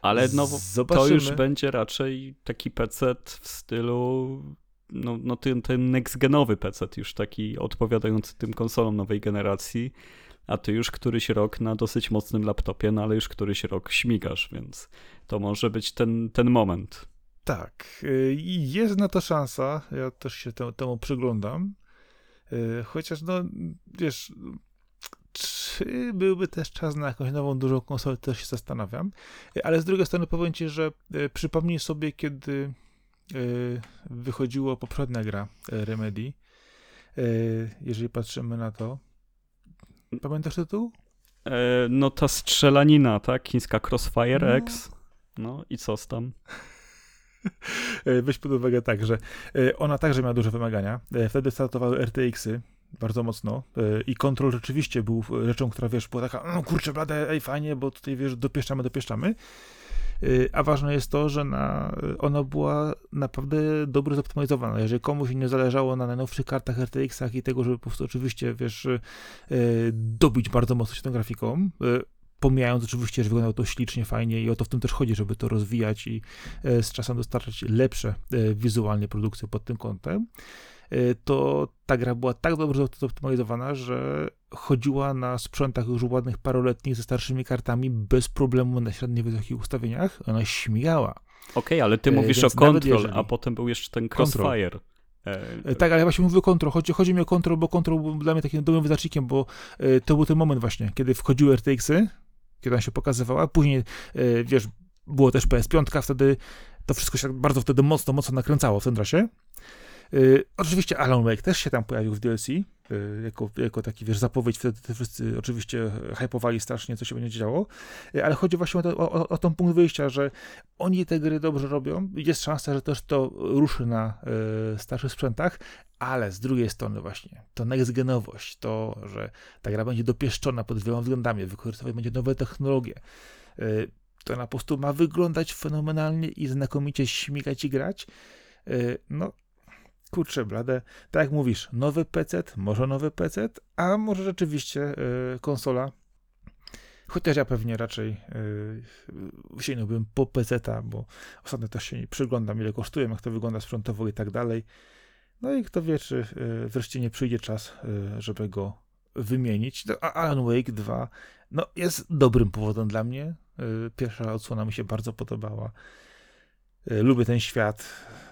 Ale no, Zobaczymy. to już będzie raczej taki PC w stylu no, no ten, ten next-genowy PC, już taki odpowiadający tym konsolom nowej generacji, a ty już któryś rok na dosyć mocnym laptopie, no ale już któryś rok śmigasz, więc to może być ten, ten moment. Tak, jest na to szansa, ja też się temu przyglądam. Y, chociaż, no, wiesz, czy byłby też czas na jakąś nową, dużą konsolę, też się zastanawiam. Y, ale z drugiej strony powiem ci, że y, przypomnij sobie, kiedy wychodziła poprzednia gra Remedy, jeżeli patrzymy na to. Pamiętasz tytuł? E, no ta strzelanina, tak? Chińska Crossfire no. X. No i co tam? *laughs* Weź pod uwagę tak, że ona także miała duże wymagania. Wtedy startowały RTX-y bardzo mocno i kontrol rzeczywiście był rzeczą, która, wiesz, była taka, no kurczę, blade, ej, fajnie, bo tutaj, wiesz, dopieszczamy, dopieszczamy. Y, a ważne jest to, że na, ona była naprawdę dobrze zoptymalizowana. Jeżeli komuś nie zależało na najnowszych kartach RTX-ach i tego, żeby po prostu oczywiście, wiesz, y, dobić bardzo mocno się tą grafiką, y, pomijając oczywiście, że wyglądało to ślicznie, fajnie i o to w tym też chodzi, żeby to rozwijać i z czasem dostarczać lepsze wizualnie produkcje pod tym kątem, to ta gra była tak dobrze zoptymalizowana, że chodziła na sprzętach już ładnych paroletnich ze starszymi kartami bez problemu na średnio wysokich ustawieniach. Ona śmigała. Okej, okay, ale ty mówisz Więc o Control, jeżeli... a potem był jeszcze ten Crossfire. Control. E, tak, ale ja właśnie mówię o Control. Chodzi, chodzi mi o Control, bo Control był dla mnie takim dobrym wyznacznikiem, bo e, to był ten moment właśnie, kiedy wchodziły RTX-y, kiedy ona się pokazywała. Później, e, wiesz, było też PS5, wtedy to wszystko się bardzo wtedy mocno, mocno nakręcało w tym czasie. Y, oczywiście Alan Wake też się tam pojawił w DLC, y, jako, jako taki, wiesz, zapowiedź, wtedy te wszyscy oczywiście hypowali strasznie, co się będzie działo, y, ale chodzi właśnie o, to, o, o ten punkt wyjścia, że oni te gry dobrze robią, jest szansa, że też to ruszy na starszych sprzętach, ale z drugiej strony właśnie, to next-genowość, to, że ta gra będzie dopieszczona pod wieloma względami, wykorzystywać będzie nowe technologie, to ona po prostu ma wyglądać fenomenalnie i znakomicie śmigać i grać, no kurczę blade, tak jak mówisz, nowy PC, może nowy PC, a może rzeczywiście y, konsola. Chociaż ja pewnie raczej yy, sięgnąłbym po PC, bo ostatnio też się przyglądam, ile kosztują, jak to wygląda sprzętowo i tak dalej. No i kto wie, czy yy, wreszcie nie przyjdzie czas, yy, żeby go wymienić. A Alan Wake 2 no, jest dobrym powodem dla mnie. Y, pierwsza odsłona mi się bardzo podobała. Y, lubię ten świat,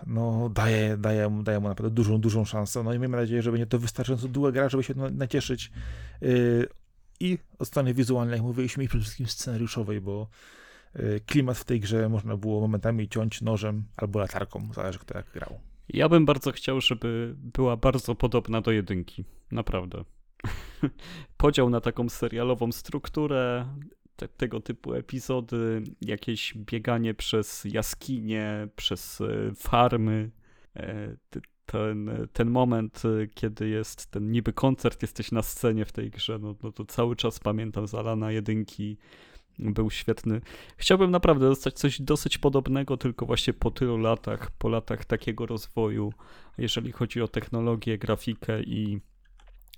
no daje, daje, daje mu naprawdę dużą, dużą szansę. No i miejmy nadzieję, że będzie to wystarczająco długa gra, żeby się nacieszyć y, i od strony wizualnej, jak mówiliśmy, i przede wszystkim scenariuszowej, bo y, klimat w tej grze można było momentami ciąć nożem albo latarką, zależy kto jak grał. Ja bym bardzo chciał, żeby była bardzo podobna do jedynki, naprawdę. *laughs* Podział na taką serialową strukturę, te, tego typu epizody, jakieś bieganie przez jaskinie, przez e, farmy. E, ten, ten moment, e, kiedy jest ten niby koncert, jesteś na scenie w tej grze, no, no to cały czas pamiętam z Alana jedynki, był świetny. Chciałbym naprawdę dostać coś dosyć podobnego, tylko właśnie po tylu latach, po latach takiego rozwoju, jeżeli chodzi o technologię, grafikę i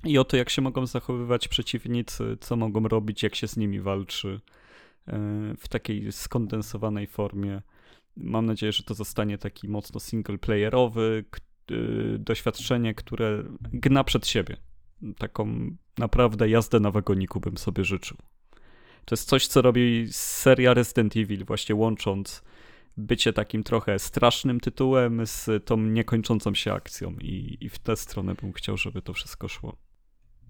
i o to, jak się mogą zachowywać przeciwnicy, co mogą robić, jak się z nimi walczy e, w takiej skondensowanej formie. Mam nadzieję, że to zostanie taki mocno singleplayerowy e, doświadczenie, które gna przed siebie. Taką naprawdę jazdę na wagoniku bym sobie życzył. To jest coś, co robi seria Resident Evil, właśnie łącząc bycie takim trochę strasznym tytułem z tą niekończącą się akcją i, i w tę stronę bym chciał, żeby to wszystko szło.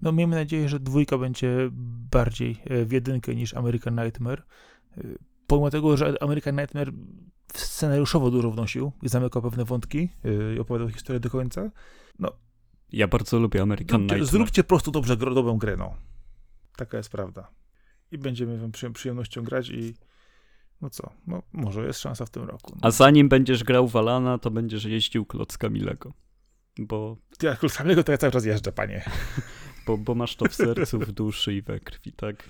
No miejmy nadzieję, że dwójka będzie bardziej e, w jedynkę niż American Nightmare. E, pomimo tego, że American Nightmare scenariuszowo dużo wnosił i zamykał pewne wątki e, i opowiadał historię do końca, no... Ja bardzo lubię American zróbcie, Nightmare. Zróbcie po prostu dobrze, dobrą grę, no. Taka jest prawda. I będziemy wam przyjemnością grać i no co, no może jest szansa w tym roku. No. A zanim będziesz grał Walana, to będziesz jeździł klockami Lego. Bo... Ja klockami Lego to ja cały czas jeżdżę, panie. *laughs* bo, bo masz to w sercu, w duszy i we krwi, tak?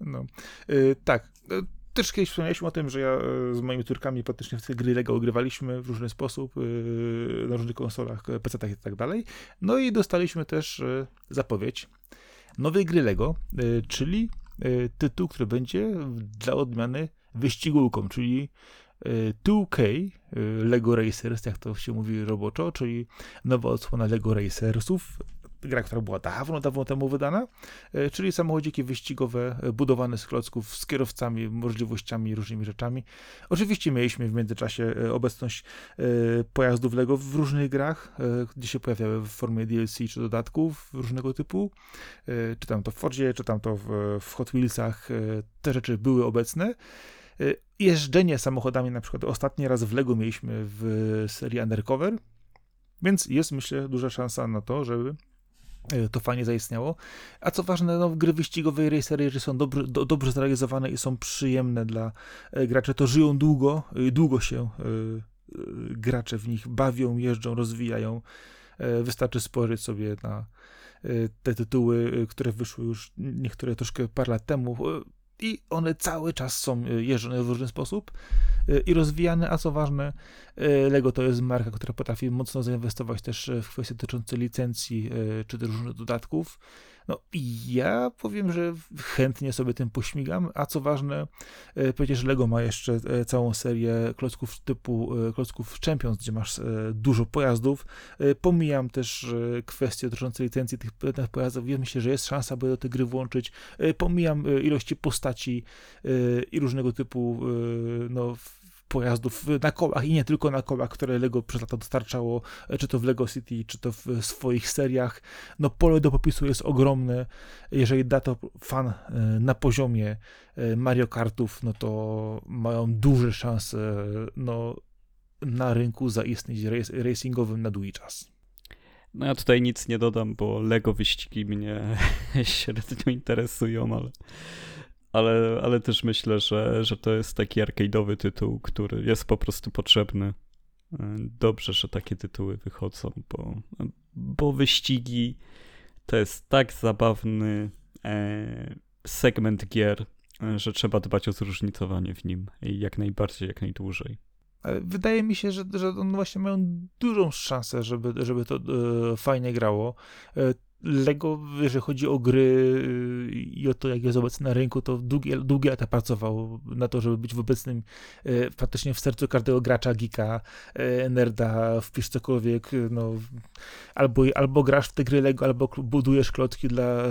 No, yy, tak. Y, też kiedyś wspomnieliśmy o tym, że ja y, z moimi córkami praktycznie w gry Lego ogrywaliśmy w różny sposób, yy, na różnych konsolach, PC-tach i tak dalej. No i dostaliśmy też yy, zapowiedź nowej gry Lego, czyli tytuł, który będzie dla odmiany wyścigulką, czyli 2K Lego Racers, jak to się mówi roboczo, czyli nowa odsłona Lego Racersów, gra, która była dawno, dawno temu wydana, e, czyli samochodziki wyścigowe e, budowane z klocków, z kierowcami, możliwościami, różnymi rzeczami. Oczywiście mieliśmy w międzyczasie e, obecność pojazdów LEGO w różnych grach, gdzie się pojawiały w formie DLC czy dodatków różnego typu, czy tam to w Fordzie, czy tam to w, Hot Wheelsach, te rzeczy były obecne. Jeżdżenie samochodami, na przykład ostatni raz w LEGO mieliśmy w serii Undercover, więc jest, myślę, duża szansa na to, żeby to fajnie zaistniało. A co ważne, no, gry wyścigowe i racery, są dobrze, do, dobrze zrealizowane i są przyjemne dla e, graczy, to żyją długo, e, długo się gracze w nich bawią, jeżdżą, rozwijają. Wystarczy spojrzeć sobie na te tytuły, które wyszły już niektóre troszkę parę lat temu. I one cały czas są jeżdżone w różny sposób i rozwijane, a co ważne, Lego to jest marka, która potrafi mocno zainwestować też w kwestie dotyczące licencji czy też różnych dodatków. No ja powiem, że chętnie sobie tym pośmigam, a co ważne, e, przecież Lego ma jeszcze e, całą serię klocków typu e, klocków Champions, gdzie masz dużo pojazdów. Pomijam też kwestie dotyczące licencji tych pojazdów. Ja myślę, że jest szansa, by do tej gry włączyć. Pomijam ilości postaci i różnego typu no, pojazdów na kołach i nie tylko na kołach, które Lego przez lata dostarczało, e, czy to w Lego City, czy to w swoich seriach. No pole do popisu jest ogromne. Jeżeli da to fan e, na poziomie e, Mario Kartów, no to mają duże szanse no, na rynku zaistnieć racingowym na długi czas. No ja tutaj nic nie dodam, bo Lego wyścigi mnie *laughs* średnio interesują, ale ale, ale też myślę, że, że to jest taki arcade'owy tytuł, który jest po prostu potrzebny. E, dobrze, że takie tytuły wychodzą, bo, bo wyścigi to jest tak zabawny e, segment gier, e, że trzeba dbać o zróżnicowanie w nim jak najbardziej, jak najdłużej. Wydaje mi się, że, że one właśnie mają dużą szansę, żeby, żeby to e, fajnie grało. E, Lego, jeżeli chodzi o gry y, i o to, jak jest obecny na rynku, to długie, długie lata pracował na to, żeby być w obecnym e, faktycznie w sercu każdego gracza, geeka, e, nerda, wpisz cokolwiek, no, albo, albo grasz w te gry Lego, albo budujesz klocki dla,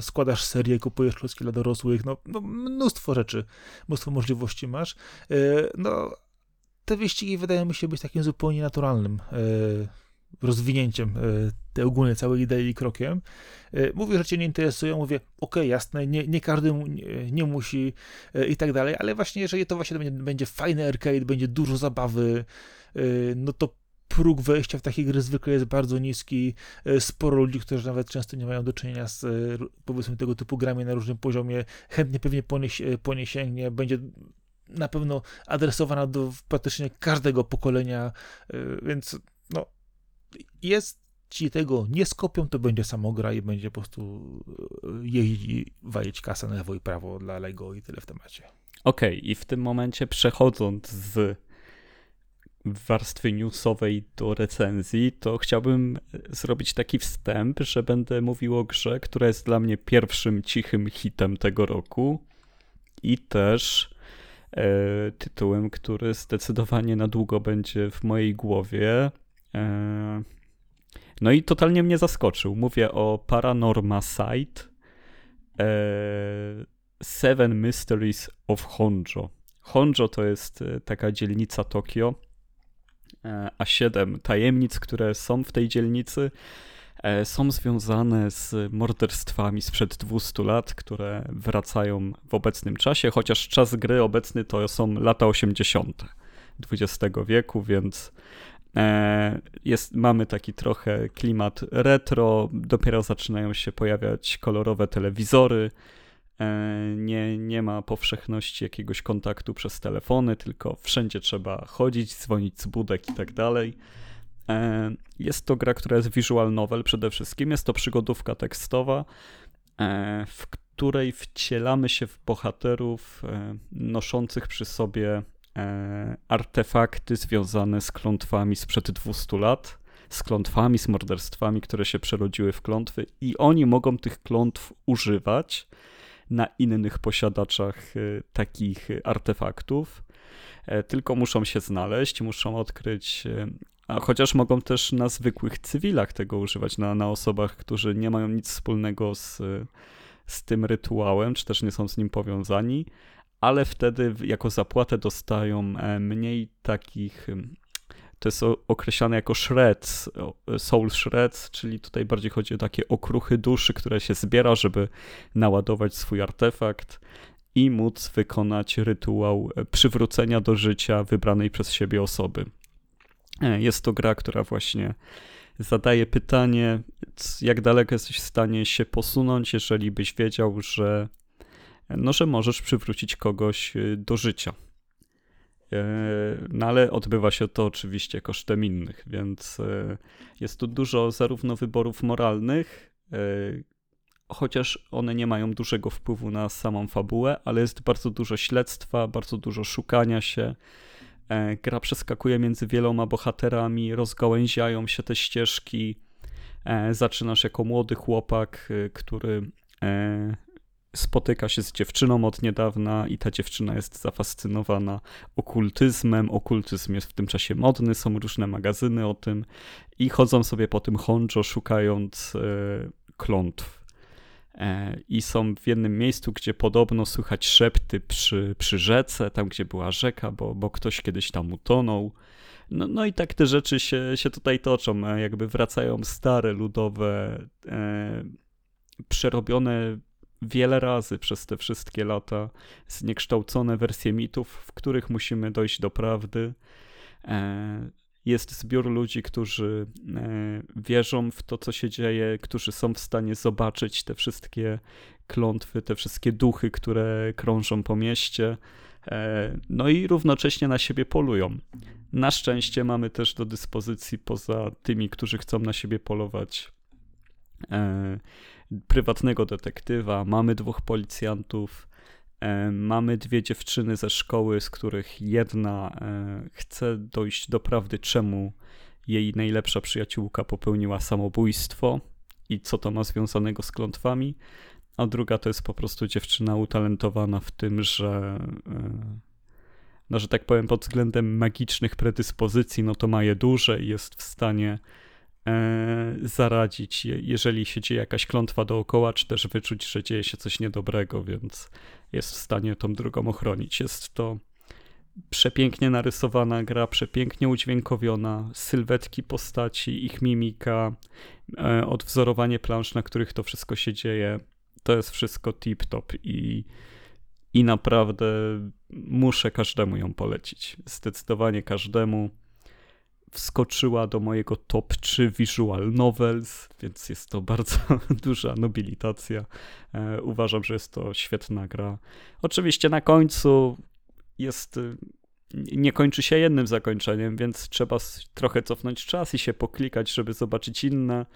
składasz serię, kupujesz klocki dla dorosłych, no, no mnóstwo rzeczy, mnóstwo możliwości masz. No, te wyścigi wydają mi się być takim zupełnie naturalnym rozwinięciem e, tej ogólnej całej idei i krokiem. E, mówię, że cię nie interesują, mówię, ok, jasne, nie, nie każdy nie, nie, musi e, i tak dalej, ale właśnie jeżeli to właśnie będzie, będzie fajny arcade, będzie dużo zabawy, no to próg wejścia w takie gry zwykle jest bardzo niski. Sporo ludzi, którzy nawet często nie mają do czynienia z powiedzmy tego typu grami na różnym poziomie, chętnie pewnie po nie, po nie sięgnie, będzie na pewno adresowana do praktycznie każdego pokolenia, więc ci tego nie skopią, to będzie samogra i będzie po prostu e, jeździć walić kasę na lewo i prawo dla Lego i tyle w temacie. Okej, okay, i w tym momencie przechodząc z warstwy newsowej do recenzji, to chciałbym zrobić taki wstęp, że będę mówił o grze, która jest dla mnie pierwszym cichym hitem tego roku i też e, tytułem, który zdecydowanie na długo będzie w mojej głowie. E, no i totalnie mnie zaskoczył. Mówię o Paranorma Site e, Seven Mysteries of Honjo. Honjo to jest e, taka dzielnica Tokio, a siedem tajemnic, które są w tej dzielnicy, są związane z morderstwami sprzed 200 lat, które wracają w obecnym czasie, chociaż czas gry obecny to są lata 80. XX wieku, więc jest, mamy taki trochę klimat retro, dopiero zaczynają się pojawiać kolorowe telewizory. E, nie, nie ma powszechności jakiegoś kontaktu przez telefony, tylko wszędzie trzeba chodzić, dzwonić z budek i tak dalej. E, jest to gra, która jest visual novel przede wszystkim. Jest to przygodówka tekstowa, w której wcielamy się w bohaterów noszących przy sobie e, artefakty związane z klątwami sprzed 200 lat, z klątwami, z morderstwami, które się przerodziły w klątwy i oni mogą tych klątw używać na innych posiadaczach e, takich artefaktów. E, tylko muszą się znaleźć, muszą odkryć e, a chociaż mogą też na zwykłych cywilach tego używać, na, na osobach, którzy nie mają nic wspólnego z, z tym rytuałem, czy też nie są z nim powiązani, ale wtedy jako zapłatę dostają e, mniej takich to jest określane jako shreds, soul shreds, czyli tutaj bardziej chodzi o takie okruchy duszy, które się zbiera, żeby naładować swój artefakt i móc wykonać rytuał e, przywrócenia do życia wybranej przez siebie osoby. E, jest to gra, która właśnie zadaje pytanie, jak daleko jesteś w stanie się posunąć, jeżeli byś wiedział, że no, że możesz przywrócić kogoś y, do życia. E, no ale odbywa się to oczywiście kosztem innych, więc e, jest tu dużo zarówno wyborów moralnych, e, chociaż one nie mają dużego wpływu na samą fabułę, ale jest bardzo dużo śledztwa, bardzo dużo szukania się. Gra przeskakuje między wieloma bohaterami, rozgałęziają się te ścieżki. Zaczynasz jako młody chłopak, e, który spotyka się z dziewczyną od niedawna i ta dziewczyna jest zafascynowana okultyzmem. Okultyzm jest w tym czasie modny, są różne magazyny o tym i chodzą sobie po tym honjo szukając klątw E, i są w jednym miejscu, gdzie podobno słychać szepty przy, przy rzece, tam gdzie była rzeka, bo, bo ktoś kiedyś tam utonął. No, no i tak te rzeczy się, się tutaj toczą, e, jakby wracają stare, ludowe, e, przerobione wiele razy przez te wszystkie lata, zniekształcone wersje mitów, w których musimy dojść do prawdy. E, jest zbiór ludzi, którzy e, wierzą w to, co się dzieje, którzy są w stanie zobaczyć te wszystkie klątwy, te wszystkie duchy, które krążą po mieście, e, no i równocześnie na siebie polują. Na szczęście mamy też do dyspozycji, poza tymi, którzy chcą na siebie polować, prywatnego detektywa, mamy dwóch policjantów, E, mamy dwie dziewczyny ze szkoły, z których jedna e, chce dojść do prawdy, czemu jej najlepsza przyjaciółka popełniła samobójstwo i co to ma związanego z klątwami, a druga to jest po prostu dziewczyna utalentowana w tym, że e, no, że tak powiem, pod względem magicznych predyspozycji, no to ma je duże i jest w stanie e, zaradzić, jeżeli się dzieje jakaś klątwa dookoła, czy też wyczuć, że dzieje się coś niedobrego, więc jest w stanie tą drugą ochronić. Jest to przepięknie narysowana gra, przepięknie udźwiękowiona, sylwetki postaci, ich mimika, e, odwzorowanie plansz, na których to wszystko się dzieje. To jest wszystko tip-top i, i naprawdę muszę każdemu ją polecić. Zdecydowanie każdemu wskoczyła do mojego top 3 visual novels, więc jest to bardzo *laughs* duża nobilitacja. E, uważam, że jest to świetna gra. Oczywiście na końcu jest y, nie kończy się jednym zakończeniem, więc trzeba trochę cofnąć czas i się poklikać, żeby zobaczyć inne,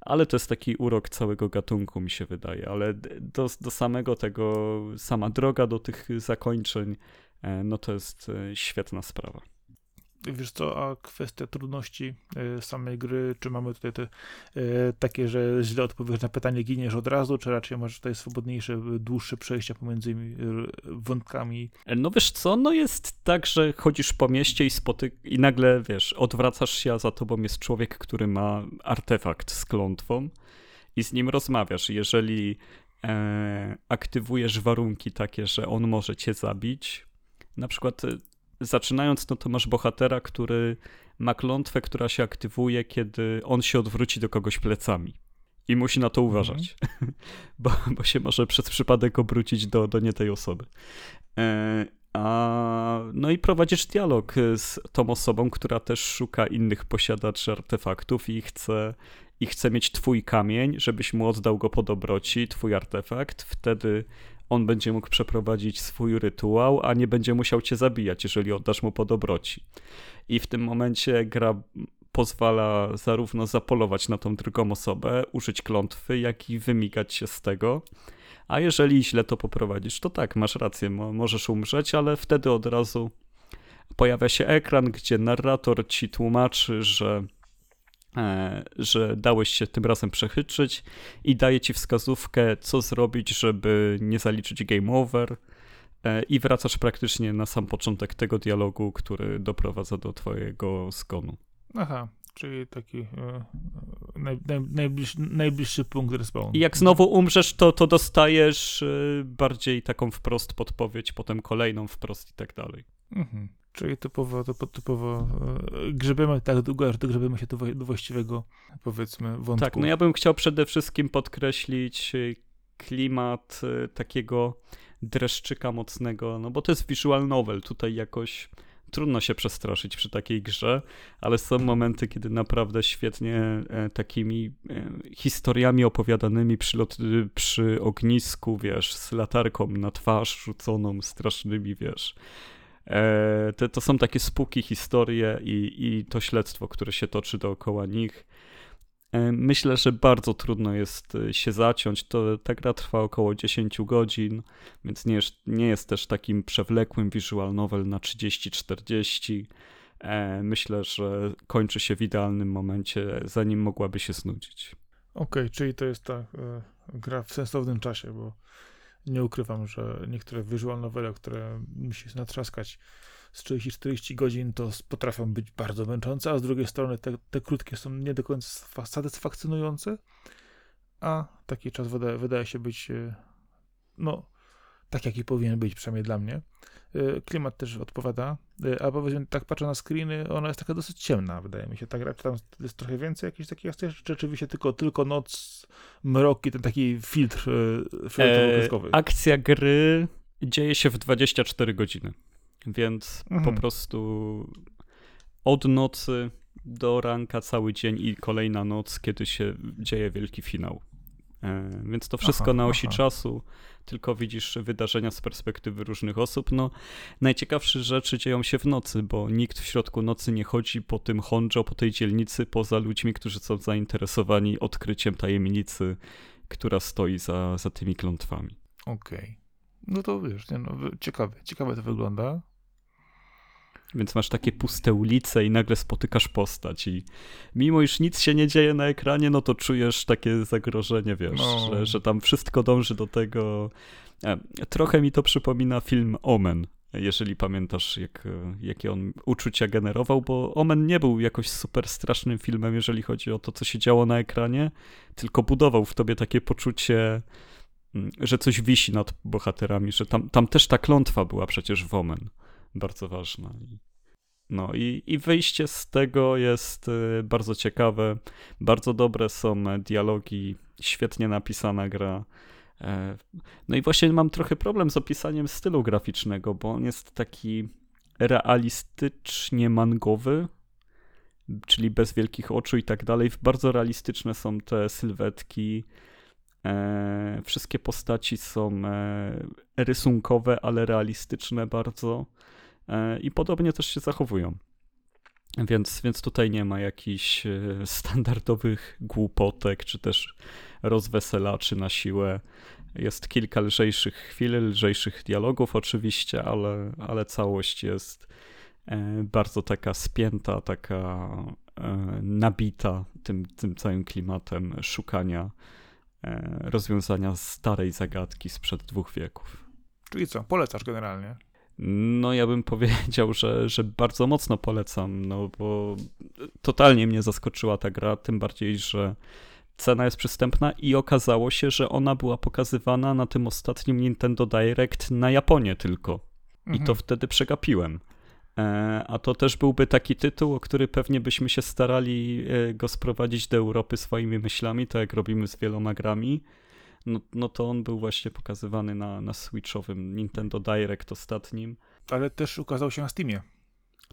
ale to jest taki urok całego gatunku, mi się wydaje. Ale do, do samego tego, sama droga do tych zakończeń, e, no to jest e, świetna sprawa. Wiesz co, a kwestia trudności e, samej gry, czy mamy tutaj te e, takie, że źle odpowiesz na pytanie, giniesz od razu, czy raczej masz tutaj swobodniejsze, dłuższe przejścia pomiędzy wątkami? No wiesz co, no jest tak, że chodzisz po mieście i spotyk i nagle, wiesz, odwracasz się, a za tobą jest człowiek, który ma artefakt z klątwą i z nim rozmawiasz. Jeżeli e, aktywujesz warunki takie, że on może cię zabić, na przykład e, zaczynając, no to masz bohatera, który ma klątwę, która się aktywuje, kiedy on się odwróci do kogoś plecami. I musi na to mhm. uważać, *laughs* bo, bo się może przez przypadek obrócić do, do nie tej osoby. E, a, no i prowadzisz dialog z tą osobą, która też szuka innych posiadaczy artefaktów i chce, i chce mieć twój kamień, żebyś mu oddał go po dobroci, twój artefakt. Wtedy on będzie mógł przeprowadzić swój rytuał, a nie będzie musiał cię zabijać, jeżeli oddasz mu po dobroci. I w tym momencie gra pozwala zarówno zapolować na tą drugą osobę, użyć klątwy, jak i wymigać się z tego. A jeżeli źle to poprowadzisz, to tak, masz rację, możesz umrzeć, ale wtedy od razu pojawia się ekran, gdzie narrator ci tłumaczy, że że dałeś się tym razem przechytrzyć i daje ci wskazówkę, co zrobić, żeby nie zaliczyć game over e, i wracasz praktycznie na sam początek tego dialogu, który doprowadza do twojego zgonu. Aha, czyli taki e, naj, naj, najbliższy, najbliższy punkt respawn. I jak znowu umrzesz, to, to dostajesz e, bardziej taką wprost podpowiedź, potem kolejną wprost i tak dalej. Mhm. Czyli typowo, typowo, typowo e, grzebiemy tak długo, aż dogrzebiemy się do, do właściwego, powiedzmy, wątku. Tak, no ja bym chciał przede wszystkim podkreślić e, klimat e, takiego dreszczyka mocnego, no bo to jest visual novel, tutaj jakoś trudno się przestraszyć przy takiej grze, ale są momenty, kiedy naprawdę świetnie takimi historiami opowiadanymi przy, lot, przy ognisku, wiesz, z latarką na twarz rzuconą, strasznymi, wiesz, to, to są takie spuki historie i, i to śledztwo, które się toczy dookoła nich. E, myślę, że bardzo trudno jest e, się zaciąć. To, ta gra trwa około 10 godzin, więc nie jest, nie jest też takim przewlekłym visual novel na 30-40. E, myślę, że kończy się w idealnym momencie, zanim mogłaby się znudzić. Okej, okay, czyli to jest ta e, gra w sensownym czasie, bo nie ukrywam, że niektóre visual novele, które musi się natrzaskać z 30-40 godzin, to potrafią być bardzo męczące, a z drugiej strony te, te krótkie są nie do końca satysfakcjonujące, a taki czas wydaje, wydaje się być, e, no, tak jaki powinien być, przynajmniej dla mnie. E, klimat też odpowiada, e, a powiedzmy, tak patrzę na screeny, ona jest taka dosyć ciemna, wydaje mi się. Ta gra, czy tam jest trochę więcej jakichś takich czy rzeczywiście tylko, tylko noc, mrok i ten taki filtr fioletowo-kreskowy. E, akcja gry dzieje się w 24 godziny, więc mhm. po prostu od nocy do ranka cały dzień i kolejna noc, kiedy się dzieje wielki finał. E, więc to wszystko aha, na osi aha. czasu, tylko widzisz wydarzenia z perspektywy różnych osób. No, najciekawsze rzeczy dzieją się w nocy, bo nikt w środku nocy nie chodzi po tym Honjo, po tej dzielnicy, poza ludźmi, którzy są zainteresowani odkryciem tajemnicy, która stoi za, za tymi klątwami. Okej. Okay. No to wiesz, nie, no, ciekawe, ciekawe to wygląda. Więc masz takie puste ulice i nagle spotykasz postać i mimo iż nic się nie dzieje na ekranie, no to czujesz takie zagrożenie, wiesz, no. że, że tam wszystko dąży do tego. E, trochę mi to przypomina film Omen, jeżeli pamiętasz, jak, jakie on uczucia generował, bo Omen nie był jakoś super strasznym filmem, jeżeli chodzi o to, co się działo na ekranie, tylko budował w tobie takie poczucie, mm, że coś wisi nad bohaterami, że tam, tam też ta klątwa była przecież w Omen bardzo ważna. No i, i wyjście z tego jest y, bardzo ciekawe. Bardzo dobre są dialogi, świetnie napisana gra. E, no i właśnie mam trochę problem z opisaniem stylu graficznego, bo on jest taki realistycznie mangowy, czyli bez wielkich oczu i tak dalej. Bardzo realistyczne są te sylwetki. E, wszystkie postaci są e, rysunkowe, ale realistyczne bardzo. E, i podobnie też się zachowują. Więc, więc tutaj nie ma jakichś e, *laughs* standardowych głupotek, czy też rozweselaczy na siłę. Jest kilka lżejszych chwil, lżejszych dialogów oczywiście, ale, ale całość jest e, bardzo taka spięta, taka nabita tym, tym całym klimatem szukania rozwiązania starej zagadki sprzed dwóch wieków. Czyli co, polecasz generalnie? No, ja bym *laughs* powiedział, że, że bardzo mocno polecam, no bo totalnie mnie zaskoczyła ta gra, tym bardziej, że cena jest przystępna i okazało się, że ona była pokazywana na tym ostatnim Nintendo Direct na Japonię tylko. Mhm. I to mhm. wtedy przegapiłem. E, a to też byłby taki tytuł, o który pewnie byśmy się starali e, go sprowadzić do Europy swoimi myślami, tak jak robimy z wieloma grami no, no to on był właśnie pokazywany na, na Switchowym Nintendo Direct ostatnim. Ale też ukazał się na Steamie.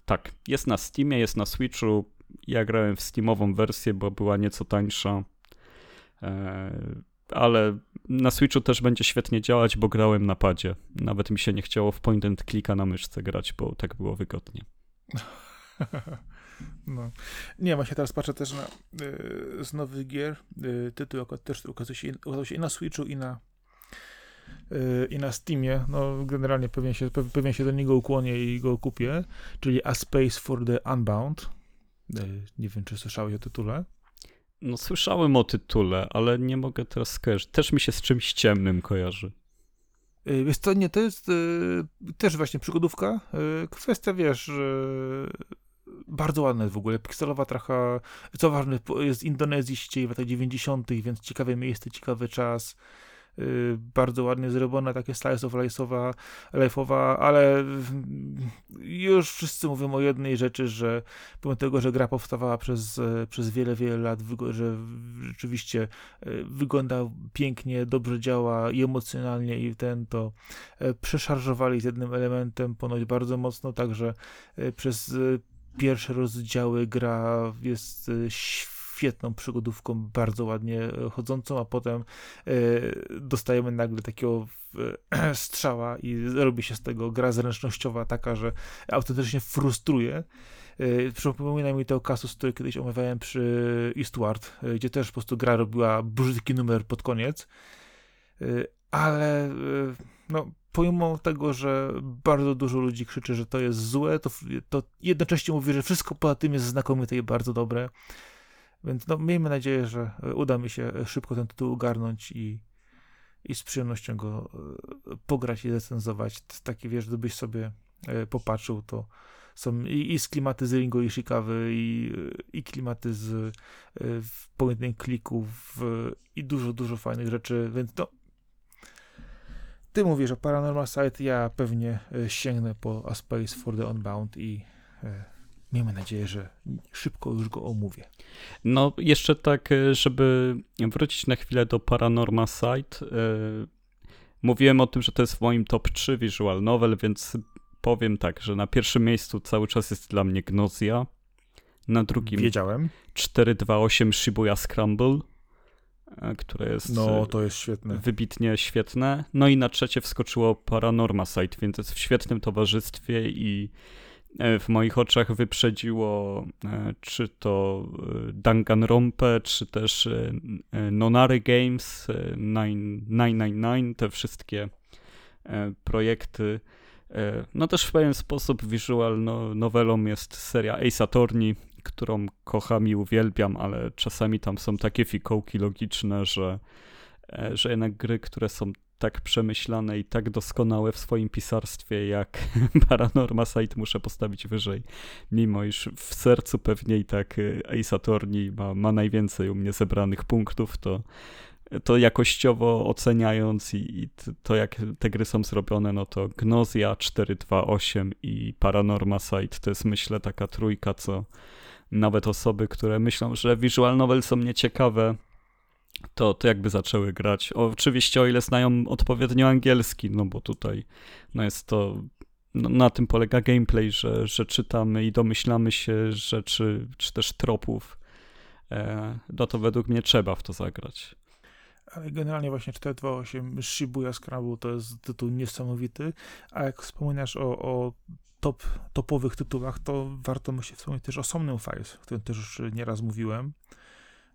Tak, jest na Steamie, jest na Switchu. Ja grałem w Steamową wersję, bo była nieco tańsza. E, ale na Switchu też będzie świetnie działać, bo grałem na padzie. Nawet mi się nie chciało w point and clicka na myszce grać, bo tak było wygodnie. *laughs* No. Nie, właśnie teraz patrzę też na y, z nowych gier. Y, tytuł też ukazał się, ukazał się i na Switchu, i na y, i na Steamie. No, generalnie pewnie się, pewnie się do niego ukłonię i go kupię. Czyli A Space for the Unbound. Y, nie wiem, czy słyszałeś o tytule. No, słyszałem o tytule, ale nie mogę teraz skojarzyć. Też mi się z czymś ciemnym kojarzy. Y, wiesz co, nie, to jest y, też właśnie przygodówka. Y, kwestia, wiesz, bardzo ładne w ogóle, pikselowa trochę, co ważne, jest Indonezji w latach 90., więc ciekawe miejsce, ciekawy czas, yy, bardzo ładnie zrobiona, takie slice of life'owa, life'owa, ale już wszyscy mówią o jednej rzeczy, że pomimo tego, że gra powstawała przez, przez wiele, wiele lat, że rzeczywiście yy, wygląda pięknie, dobrze działa i emocjonalnie i ten to yy, przeszarżowali z jednym elementem ponoć bardzo mocno, także przez pierwsze rozdziały gra jest e, świetną przygodówką, bardzo ładnie e, chodzącą, a potem e, dostajemy nagle takiego *clears throat* strzała i robi się z tego gra zręcznościowa taka, że autentycznie frustruje. Przypomina mi to kasus, który kiedyś omawiałem przy Eastward, gdzie też po prostu gra robiła brzydki numer pod koniec, ale no, pomimo tego, że bardzo dużo ludzi krzyczy, że to jest złe, to, to jednocześnie mówi, że wszystko poza tym jest znakomite i bardzo dobre. Więc no, miejmy nadzieję, że uda mi się szybko ten tytuł ogarnąć i, i z przyjemnością go e, pograć i recenzować. Taki wiesz, gdybyś sobie e, popatrzył, to są i, i z klimaty z Ringo i Shikawy, i, i klimaty z e, pojedynczych klików, i dużo, dużo fajnych rzeczy, więc no, ty mówisz o Paranormal Site, ja pewnie sięgnę po A Space for the Unbound i miejmy nadzieję, że szybko już go omówię. No, jeszcze tak, e, żeby wrócić na chwilę do Paranorma Site. Mówiłem o tym, że to jest w moim top 3 visual novel, więc powiem tak, że na pierwszym miejscu cały czas jest dla mnie Gnozja. Na drugim Wiedziałem. 428 Shibuya Scramble, e, które jest no, to jest świetne. wybitnie świetne. No i na trzecie wskoczyło Paranorma Site, więc jest w świetnym towarzystwie i E, w moich oczach wyprzedziło e, czy to e, Danganronpa, czy też Nonary Games, 999, te wszystkie projekty. No też w pewien sposób visual no, nowelą jest seria Ace Attorney, którą kocham i uwielbiam, ale czasami tam są takie fikołki logiczne, że, że jednak gry, które są tak przemyślane i tak doskonałe w swoim pisarstwie jak *laughs* Paranorma Site muszę postawić wyżej. Mimo iż w sercu pewnie i tak y, Ace Attorney ma, ma najwięcej u mnie zebranych punktów, to to jakościowo oceniając i, i, to jak te gry są zrobione, no to Gnozja 428 i Paranorma Site to jest myślę taka trójka, co nawet osoby, które myślą, że visual novel są nieciekawe, to, to jakby zaczęły grać. Oczywiście o ile znają odpowiednio angielski, no bo tutaj no jest to, no, na tym polega gameplay, że, że czytamy i domyślamy się rzeczy, czy też tropów, e, no to według mnie trzeba w to zagrać. Ale generalnie właśnie 428 Shibuya Scrabble to jest tytuł niesamowity, a jak wspominasz o, o top, topowych tytułach, to warto myśleć wspomnieć też o Somnium Files, o którym też już nieraz mówiłem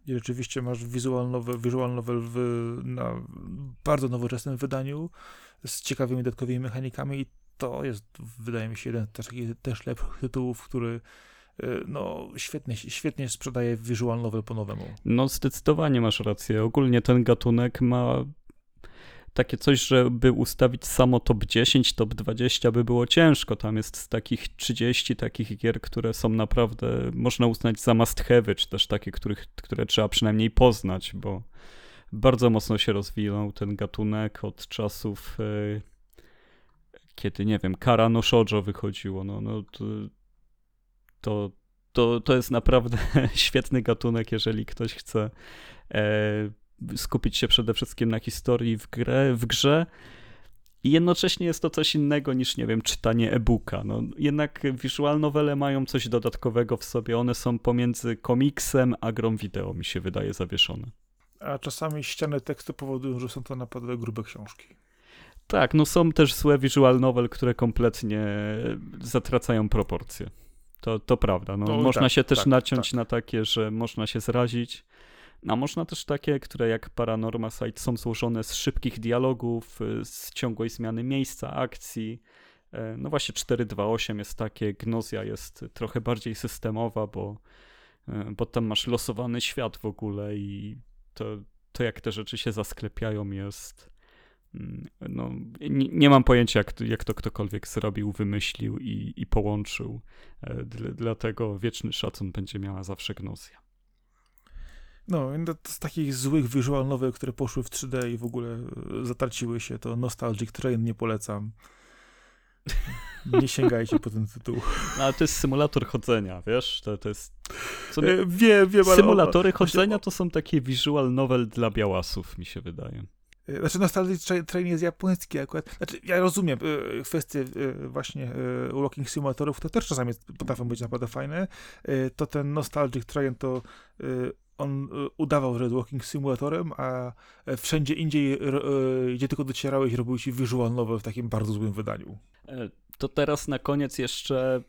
i rzeczywiście masz visual novel, novel w, na bardzo nowoczesnym wydaniu z ciekawymi dodatkowymi mechanikami i to jest, wydaje mi się, jeden też, też lepszych tytułów, który e, no, świetnie, świetnie sprzedaje visual novel po nowemu. No, zdecydowanie masz rację. Ogólnie ten gatunek ma takie coś, żeby ustawić samo top 10, top 20 by było ciężko. Tam jest z takich 30 takich gier, które są naprawdę, można uznać za must have, czy też takie, których, które trzeba przynajmniej poznać, bo bardzo mocno się rozwinął ten gatunek od czasów, e, kiedy, nie wiem, Kara no Shoujo wychodziło. No, no to, to, to, to jest naprawdę *laughs* świetny gatunek, jeżeli ktoś chce e, skupić się przede wszystkim na historii w, grę, w grze. I jednocześnie jest to coś innego niż, nie wiem, czytanie e-booka. No, jednak visual novele mają coś dodatkowego w sobie. One są pomiędzy komiksem a grą wideo, mi się wydaje, zawieszone. A czasami ściany tekstu powodują, że są to naprawdę grube książki. Tak, no są też złe visual novel, które kompletnie zatracają proporcje. To, to prawda. No, no można tak, się też tak, naciąć tak. na takie, że można się zrazić. A można też takie, które jak Paranorma Site są złożone z szybkich dialogów, y, z ciągłej zmiany miejsca, akcji. E, no właśnie 428 jest takie, Gnozja jest trochę bardziej systemowa, bo, e, bo tam masz losowany świat w ogóle i to, to jak te rzeczy się zasklepiają jest mm, no, nie, nie, mam pojęcia, jak, jak to ktokolwiek zrobił, wymyślił i, i połączył. E, dlatego wieczny szacun będzie miała zawsze Gnozja. No, z takich złych visual novel, które poszły w 3D i w ogóle e, zatraciły się, to Nostalgic Train nie polecam. Nie sięgajcie po ten tytuł. No, ale to jest symulator chodzenia, wiesz? To, to jest. E, wiem, wiem, Symulatory chodzenia to są takie visual novel dla białasów, mi się wydaje. E, znaczy, Nostalgic Train jest japoński akurat. Znaczy, ja rozumiem kwestie właśnie walking simulatorów, to też czasami potrafią być naprawdę fajne. To ten Nostalgic Train to on y, udawał, że jest walking simulatorem, a e, wszędzie indziej, e, gdzie tylko docierałeś, robił ci visual novel w takim bardzo złym wydaniu. E, to teraz na koniec jeszcze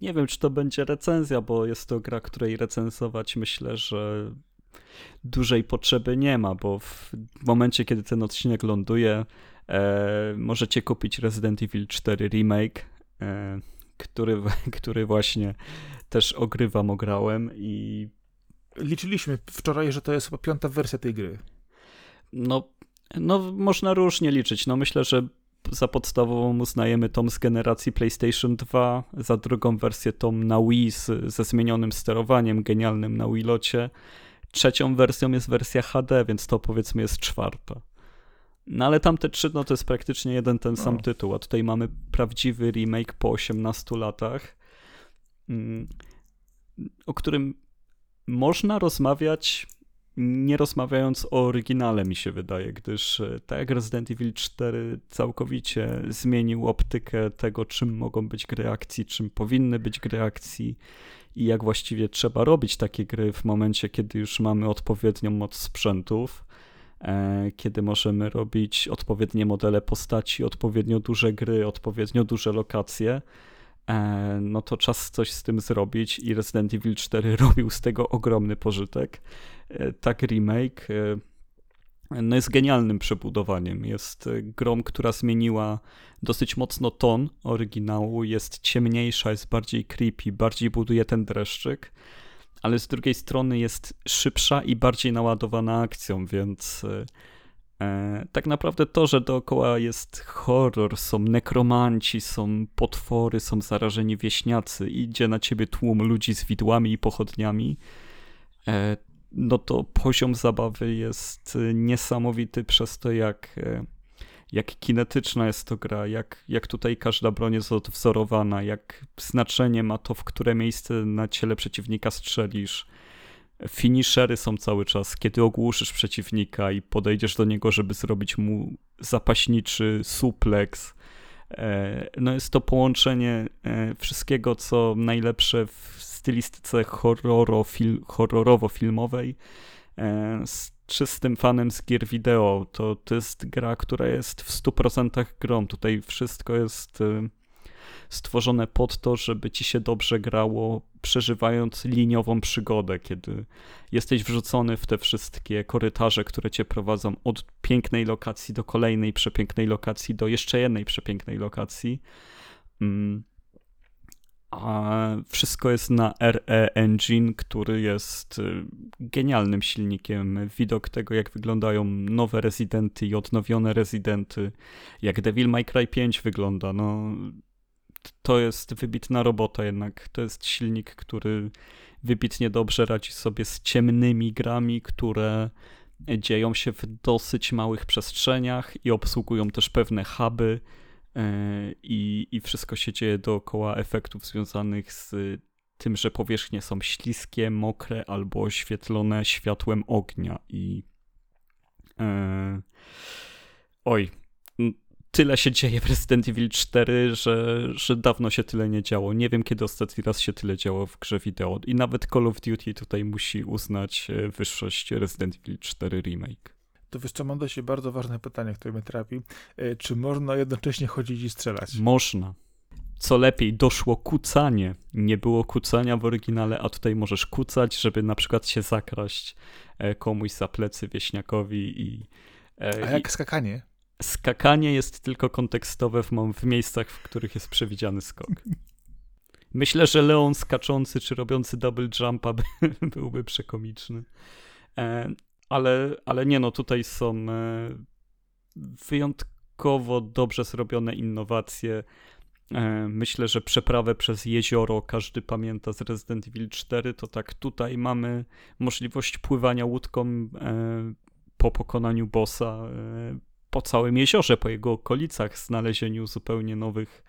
nie wiem, czy to będzie recenzja, bo jest to gra, której recenzować myślę, że dużej potrzeby nie ma, bo w momencie, kiedy ten odcinek ląduje, e, możecie kupić Resident Evil 4 Remake, e, który, *laughs* który właśnie też ogrywam, ograłem i... Liczyliśmy wczoraj, że to jest chyba piąta wersja tej gry. No, no można różnie liczyć. No myślę, że za podstawową uznajemy tom z generacji PlayStation 2, za drugą wersję tom na Wii z, ze zmienionym sterowaniem genialnym na Wii Locie. Trzecią wersją jest wersja HD, więc to powiedzmy jest czwarta. No ale tamte trzy, no to jest praktycznie jeden ten sam no. tytuł, a tutaj mamy prawdziwy remake po 18 latach, mm, o którym można rozmawiać nie rozmawiając o oryginale, mi się wydaje, gdyż e, tak jak Resident Evil 4 całkowicie zmienił optykę tego, czym mogą być gry akcji, czym powinny być gry akcji i jak właściwie trzeba robić takie gry w momencie, kiedy już mamy odpowiednią moc sprzętów, e, kiedy możemy robić odpowiednie modele postaci, odpowiednio duże gry, odpowiednio duże lokacje no to czas coś z tym zrobić i Resident Evil 4 *laughs* robił z tego ogromny pożytek. E, tak remake e, no jest genialnym przebudowaniem. Jest grą, która zmieniła dosyć mocno ton oryginału, jest ciemniejsza, jest bardziej creepy, bardziej buduje ten dreszczyk, ale z drugiej strony jest szybsza i bardziej naładowana akcją, więc E, tak naprawdę to, że dookoła jest horror, są nekromanci, są potwory, są zarażeni wieśniacy, idzie na ciebie tłum ludzi z widłami i pochodniami, e, no to poziom zabawy jest niesamowity przez to, jak, e, jak kinetyczna jest to gra, jak, jak tutaj każda broń jest odwzorowana, jak znaczenie ma to, w które miejsce na ciele przeciwnika strzelisz finishery są cały czas, kiedy ogłuszysz przeciwnika i podejdziesz do niego, żeby zrobić mu zapaśniczy suplex. E, no jest to połączenie e, wszystkiego, co najlepsze w stylistyce horrorowo-filmowej e, z czystym fanem z gier wideo. To, to jest gra, która jest w 100% grą. Tutaj wszystko jest stworzone pod to, żeby ci się dobrze grało, przeżywając liniową przygodę, kiedy jesteś wrzucony w te wszystkie korytarze, które cię prowadzą od pięknej lokacji do kolejnej przepięknej lokacji, do jeszcze jednej przepięknej lokacji. Mm. A wszystko jest na RE Engine, który jest y, genialnym silnikiem. Widok tego, jak wyglądają nowe rezydenty i odnowione rezydenty, jak Devil May Cry 5 wygląda. No, to jest wybitna robota jednak. To jest silnik, który wybitnie dobrze radzi sobie z ciemnymi grami, które dzieją się w dosyć małych przestrzeniach i obsługują też pewne huby e, i, i wszystko się dzieje dookoła efektów związanych z tym, że powierzchnie są śliskie, mokre albo oświetlone światłem ognia i e, oj, tyle się dzieje w Resident Evil 4, że, że dawno się tyle nie działo. Nie wiem, kiedy ostatni raz się tyle działo w grze wideo. I nawet Call of Duty tutaj musi uznać e, wyższość Resident Evil 4 Remake. To wiesz co, mam do siebie bardzo ważne pytanie, które mnie trapi. E, czy można jednocześnie chodzić i strzelać? Można. Co lepiej, doszło kucanie. Nie było kucania w oryginale, a tutaj możesz kucać, żeby na przykład się zakraść e, komuś za plecy wieśniakowi i... A jak i... skakanie? Skakanie jest tylko kontekstowe w, w miejscach, w których jest przewidziany skok. Myślę, że Leon skaczący czy robiący double jumpa by, *laughs* byłby przekomiczny. E, ale, ale nie no, tutaj są e, wyjątkowo dobrze zrobione innowacje. E, myślę, że przeprawę przez jezioro każdy pamięta z Resident Evil 4, to tak tutaj mamy możliwość pływania łódką po pokonaniu bossa po całym jeziorze, po jego okolicach, znalezieniu zupełnie nowych,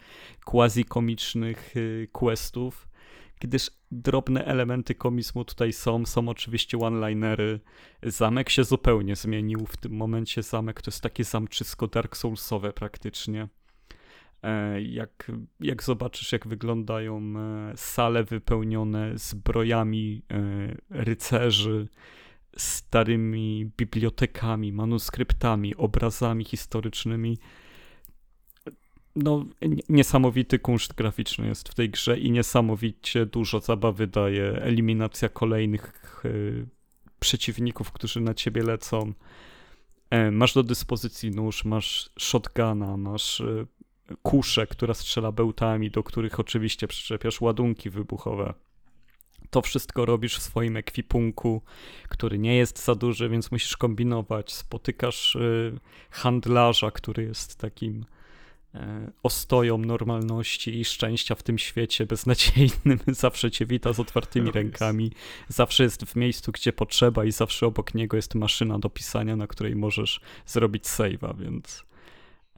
quasi-komicznych y, questów, gdyż drobne elementy komizmu tutaj są, są oczywiście one-linery. Zamek się zupełnie zmienił, w tym momencie zamek to jest takie zamczysko Dark Soulsowe praktycznie. E, jak, jak zobaczysz, jak wyglądają e, sale wypełnione zbrojami e, rycerzy, starymi bibliotekami, manuskryptami, obrazami historycznymi. no, niesamowity kunszt graficzny jest w tej grze i niesamowicie dużo zabawy daje eliminacja kolejnych y, przeciwników, którzy na ciebie lecą. E, masz do dyspozycji nóż, masz shotguna, masz y, kuszę, która strzela bełtami, do których oczywiście przyczepiasz ładunki wybuchowe. To wszystko robisz w swoim ekwipunku, który nie jest za duży, więc musisz kombinować. Spotykasz y, handlarza, który jest takim E, ostoją normalności i szczęścia w tym świecie beznadziejnym. *laughs* Zawsze cię wita z otwartymi rękami, zawsze jest w miejscu, gdzie potrzeba i zawsze obok niego jest maszyna do pisania, na której możesz zrobić save'a, więc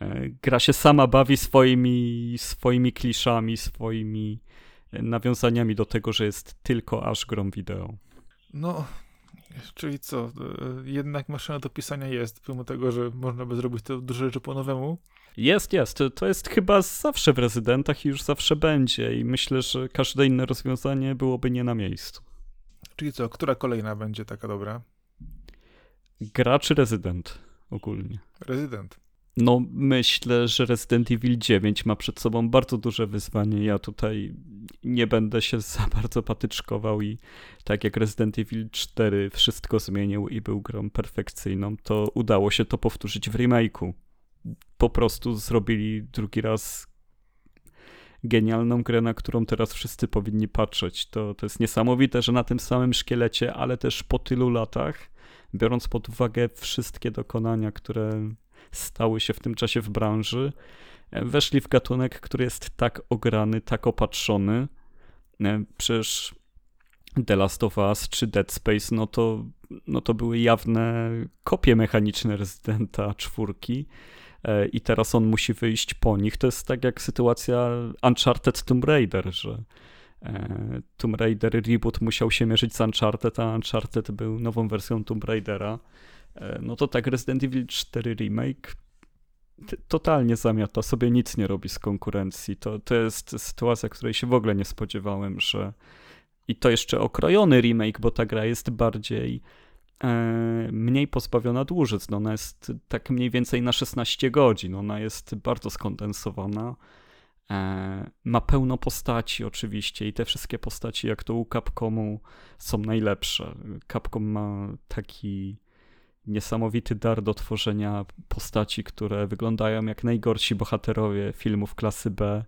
e, gra się sama bawi swoimi, swoimi kliszami, swoimi nawiązaniami do tego, że jest tylko aż grom wideo. No, czyli co, jednak maszyna do pisania jest, pomimo tego, że można by zrobić to dużo rzeczy po nowemu. Jest, jest. To jest chyba zawsze w rezydentach i już zawsze będzie. I myślę, że każde inne rozwiązanie byłoby nie na miejscu. Czyli co, która kolejna będzie taka dobra? Gra czy rezydent ogólnie? Rezydent. No, myślę, że Resident Evil 9 ma przed sobą bardzo duże wyzwanie. Ja tutaj nie będę się *laughs* za bardzo patyczkował i tak jak Resident Evil 4 wszystko zmienił i był grą perfekcyjną, to udało się to powtórzyć w remake'u po prostu zrobili drugi raz genialną grę, na którą teraz wszyscy powinni patrzeć. To, to jest niesamowite, że na tym samym szkielecie, ale też po tylu latach, biorąc pod uwagę wszystkie dokonania, które stały się w tym czasie w branży, weszli w gatunek, który jest tak ograny, tak opatrzony. E, przecież The Last of Us czy Dead Space, no to, no to były jawne kopie mechaniczne Residenta czwórki E, i teraz on musi wyjść po nich. To jest tak jak sytuacja Uncharted Tomb Raider, że e, Tomb Raider reboot musiał się mierzyć z Uncharted, a Uncharted był nową wersją Tomb Raidera. E, no to tak Resident Evil 4 Remake totalnie zamiata, sobie nic nie robi z konkurencji. To, to jest sytuacja, której się w ogóle nie spodziewałem, że i to jeszcze okrojony remake, bo ta gra jest bardziej E, mniej pozbawiona dłużyc. No ona jest tak mniej więcej na 16 godzin. Ona jest bardzo skondensowana. E, ma pełno postaci oczywiście i te wszystkie postaci jak to u Capcomu są najlepsze. Capcom ma taki niesamowity dar do tworzenia postaci, które wyglądają jak najgorsi bohaterowie filmów klasy B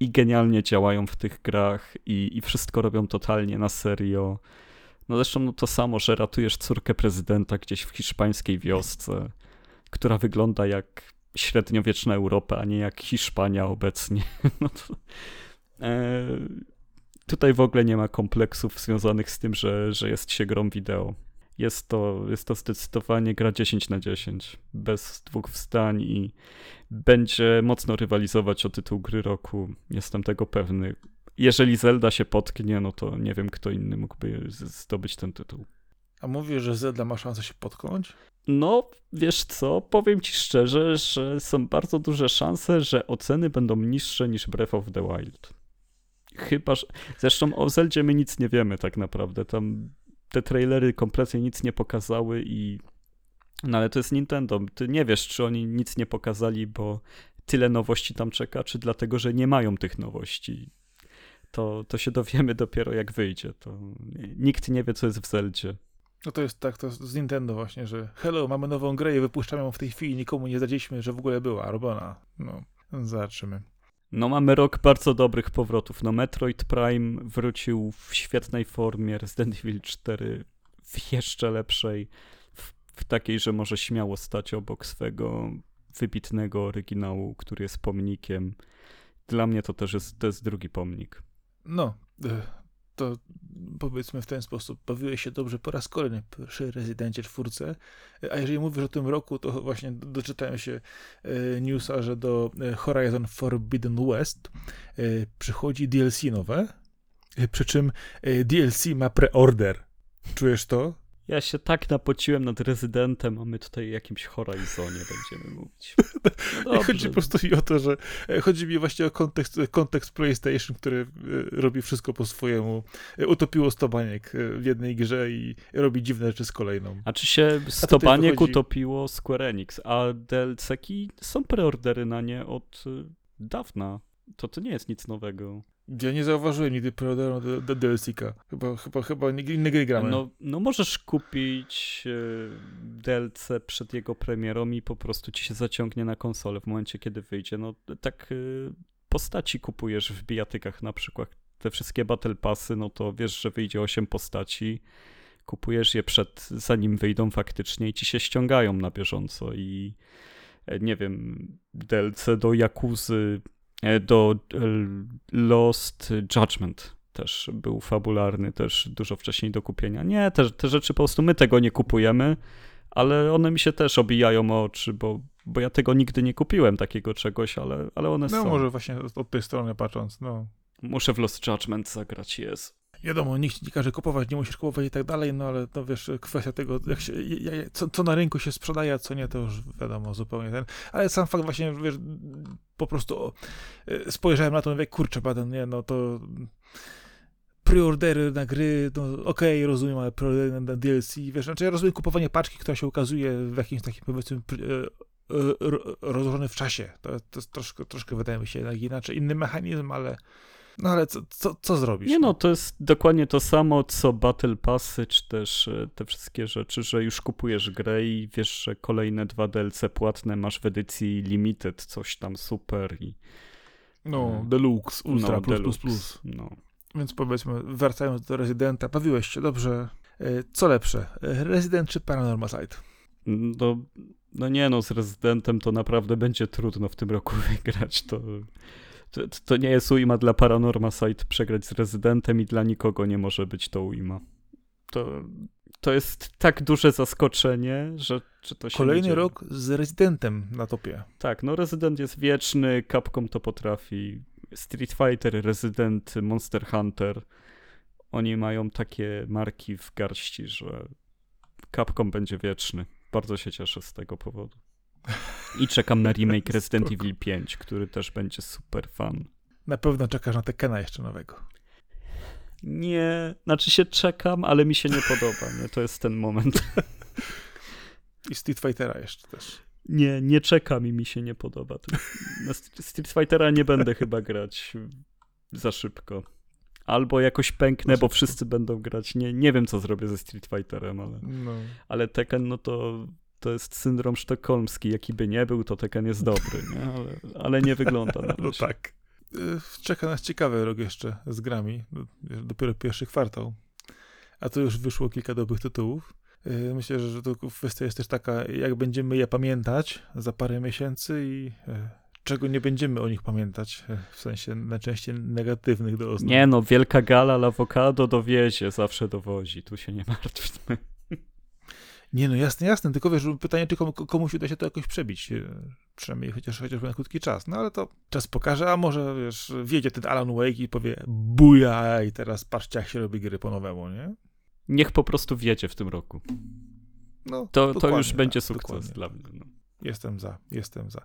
i genialnie działają w tych grach i, i wszystko robią totalnie na serio. No zresztą no to samo, że ratujesz córkę prezydenta gdzieś w hiszpańskiej wiosce, która wygląda jak średniowieczna Europa, a nie jak Hiszpania obecnie. *laughs* No to, e, tutaj w ogóle nie ma kompleksów związanych z tym, że, że jest się grą wideo. Jest to, jest to zdecydowanie gra 10 na 10, bez dwóch wstań i będzie mocno rywalizować o tytuł gry roku. Jestem tego pewny jeżeli Zelda się potknie, no to nie wiem, kto inny mógłby zdobyć ten tytuł. A mówisz, że Zelda ma szansę się potknąć? No, wiesz co, powiem ci szczerze, że są bardzo duże szanse, że oceny będą niższe niż Breath of the Wild. Chyba, że... Zresztą o Zeldzie my nic nie wiemy tak naprawdę. Tam te trailery kompletnie nic nie pokazały i... No ale to jest Nintendo. Ty nie wiesz, czy oni nic nie pokazali, bo tyle nowości tam czeka, czy dlatego, że nie mają tych nowości to, to się dowiemy *laughs* dopiero jak wyjdzie. To nikt nie wie, co jest w Zeldzie. No to jest tak, to z Nintendo właśnie, że hello, mamy nową grę i wypuszczamy ją w tej chwili, nikomu nie zdradziliśmy, że w ogóle była robiona. No, zobaczymy. No mamy rok bardzo dobrych powrotów. No Metroid Prime wrócił w świetnej formie, Resident Evil 4 w jeszcze lepszej, w, w takiej, że może śmiało stać obok swego wybitnego oryginału, który jest pomnikiem. Dla mnie to też jest, to jest drugi pomnik. No, e, to powiedzmy w ten sposób, bawiłeś się dobrze po raz kolejny przy Rezydencie czwórce, e, a jeżeli mówisz o tym roku, to właśnie doczytałem się e, newsa, że do Horizon Forbidden West przychodzi DLC nowe, przy czym DLC ma preorder. Czujesz to? Ja się tak napociłem nad rezydentem, a my tutaj o jakimś Horizonie będziemy mówić. *laughs* No chodzi po prostu mi o to, że e, chodzi mi właśnie o kontekst, kontekst PlayStation, który e, robi wszystko po swojemu. E, utopiło 100 baniek w jednej grze i robi dziwne rzeczy z kolejną. A czy się 100 baniek wychodzi... utopiło Square Enix, a DLC-ki są preordery na nie od dawna. To to nie jest nic nowego. Ja nie zauważyłem nigdy preorderu do, do DLC-ka. Chyba, chyba, chyba inne gry gramy. No, no możesz kupić e, DLC przed jego premierą i po prostu ci się zaciągnie na konsolę w momencie, kiedy wyjdzie. No tak e, postaci kupujesz w bijatykach na przykład. Te wszystkie Battle Passy, no to wiesz, że wyjdzie 8 postaci. Kupujesz je przed, zanim wyjdą faktycznie i ci się ściągają na bieżąco i e, nie wiem, DLC do Jakuzy do e, Lost Judgment też był fabularny, też dużo wcześniej do kupienia. Nie, te, te rzeczy po prostu my tego nie kupujemy, ale one mi się też obijają o oczy, bo, bo ja tego nigdy nie kupiłem, takiego czegoś, ale, ale one no, są. No może właśnie od tej strony patrząc, no. Muszę w Lost Judgment zagrać, jest. Wiadomo, nikt nie każe kupować, nie musisz kupować i tak dalej, no ale to wiesz, kwestia tego, jak się, co, co, na rynku się sprzedaje, a co nie, to już wiadomo zupełnie ten. Ale sam fakt właśnie, wiesz, po prostu e, spojrzałem na to i mówię, kurczę, baden, nie, no to preordery na gry, no okej, okay, rozumiem, ale preordery na DLC, wiesz, znaczy ja rozumiem kupowanie paczki, która się ukazuje w jakimś takim, powiedzmy, e, e, rozłożony w czasie. To, to jest troszkę, troszkę wydaje mi się inaczej, inny mechanizm, ale no ale co, co, co zrobisz? Nie no, to jest dokładnie to samo, co Battle Passy, czy też e, te wszystkie rzeczy, że już kupujesz grę i wiesz, że kolejne dwa DLC płatne masz w edycji limited, coś tam super i... No, e, Deluxe, Ultra, no, plus, deluxe, plus, plus. No. Więc powiedzmy, wracając do Residenta, bawiłeś się dobrze. E, co lepsze, Resident czy Paranormal Side? No, no nie no, z Residentem to naprawdę będzie trudno w tym roku *laughs* wygrać, to to, to nie jest ujma dla Paranorma Site przegrać z Rezydentem i dla nikogo nie może być to ujma. To, to jest tak duże zaskoczenie, że, że to się Kolejny rok z Rezydentem na topie. Tak, no Resident jest wieczny, Capcom to potrafi. Street Fighter, Resident, Monster Hunter. Oni mają takie marki w garści, że Capcom będzie wieczny. Bardzo się cieszę z tego powodu. I czekam na remake *laughs* Resident Evil 5, który też będzie super fan. Na pewno czekasz na Tekena jeszcze nowego. Nie, znaczy się czekam, ale mi się nie podoba, nie? To jest ten moment. *laughs* I Street Fightera jeszcze też. Nie, nie czekam i mi się nie podoba. Na Street Fightera nie będę chyba grać za szybko. Albo jakoś pęknę, bo wszyscy będą grać. Nie, nie wiem, co zrobię ze Street Fighterem, ale, no. ale Tekken, no to to jest syndrom sztokholmski. Jaki by nie był, to Tekken jest dobry, nie? Ale, ale nie wygląda na *laughs* No tak. Y, czeka nas ciekawy rok jeszcze z grami. Dopiero pierwszy kwartał. A to już wyszło kilka dobrych tytułów. Y, myślę, że to kwestia jest też taka, jak będziemy je pamiętać za parę miesięcy i y, czego nie będziemy o nich pamiętać, w sensie najczęściej negatywnych do oznak. Nie no, wielka gala Lawokado dowiezie, zawsze dowozi, tu się nie martwmy. Nie, no jasne, jasne, tylko wiesz, pytanie, czy komuś uda się to jakoś przebić, e, przynajmniej chociaż, chociaż na krótki czas, no ale to czas pokaże, a może, wiesz, wiedzie ten Alan Wake i powie buja i teraz patrzcie, jak się robi gry po nowemu, nie? Niech po prostu wiedzie w tym roku. No, to, to już będzie tak, sukces dla mnie. No. Jestem za, jestem za.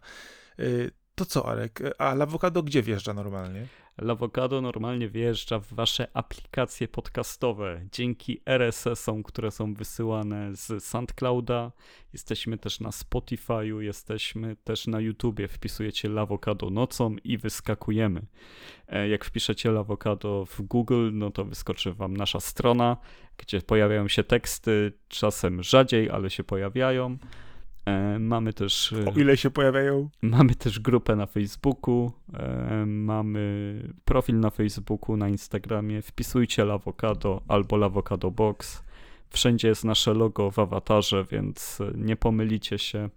Y, to co, Arek? A Lawokado gdzie wjeżdża normalnie? Lawokado normalnie wjeżdża w wasze aplikacje podcastowe dzięki RSS-om, które są wysyłane z SoundClouda. Jesteśmy też na Spotify'u, jesteśmy też na YouTubie. Wpisujecie Lawokado nocą i wyskakujemy. E, jak wpiszecie Lawokado w Google, no to wyskoczy wam nasza strona, gdzie pojawiają się teksty, czasem rzadziej, ale się pojawiają. E, mamy też. E, o ile się pojawiają? Mamy też grupę na Facebooku, e, mamy profil na Facebooku, na Instagramie. Wpisujcie Lawokado albo Lawokado Box. Wszędzie jest nasze logo w awatarze, więc nie pomylicie się.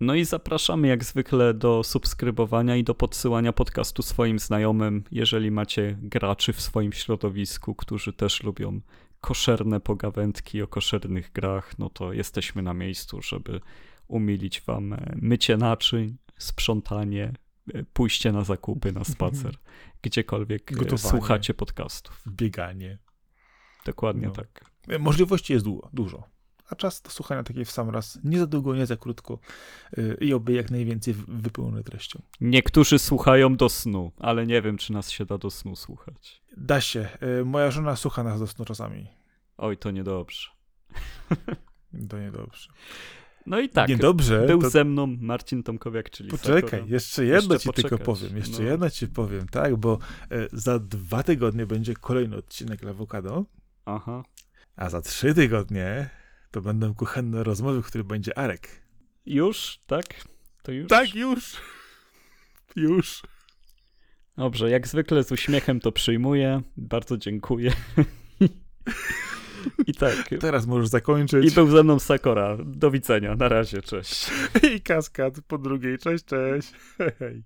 No i zapraszamy jak zwykle do subskrybowania i do podsyłania podcastu swoim znajomym, jeżeli macie graczy w swoim środowisku, którzy też lubią koszerne pogawędki o koszernych grach, no to jesteśmy na miejscu, żeby umilić wam e, mycie naczyń, sprzątanie, e, pójście na zakupy, na spacer, *laughs* gdziekolwiek e, Gotowanie, słuchacie podcastów. Bieganie. Dokładnie No. tak. Możliwości jest długo, dużo. A czas do słuchania takiej w sam raz. Nie za długo, nie za krótko. I oby jak najwięcej wypełnione treścią. Niektórzy słuchają do snu, ale nie wiem, czy nas się da do snu słuchać. Da się. Moja żona słucha nas do snu czasami. Oj, to niedobrze. *laughs* To niedobrze. No i tak, Niedobrze. był to... ze mną Marcin Tomkowiak, czyli Poczekaj, Sakura. jeszcze jedno Jeszcze ci tylko poczekać. powiem. Jeszcze No. jedno ci powiem, tak? Bo e, za dwa tygodnie będzie kolejny odcinek Lawokado, Aha. a za trzy tygodnie to będą kuchenne rozmowy, w których będzie Arek. Już? Tak? To już? Tak, już. Już. Dobrze, jak zwykle z uśmiechem to przyjmuję. Bardzo dziękuję. *laughs* I tak. Teraz możesz zakończyć. I był ze mną Sakora. Do widzenia. Na razie, cześć. *laughs* I kaskad po drugiej. Cześć, cześć. *laughs* Hej.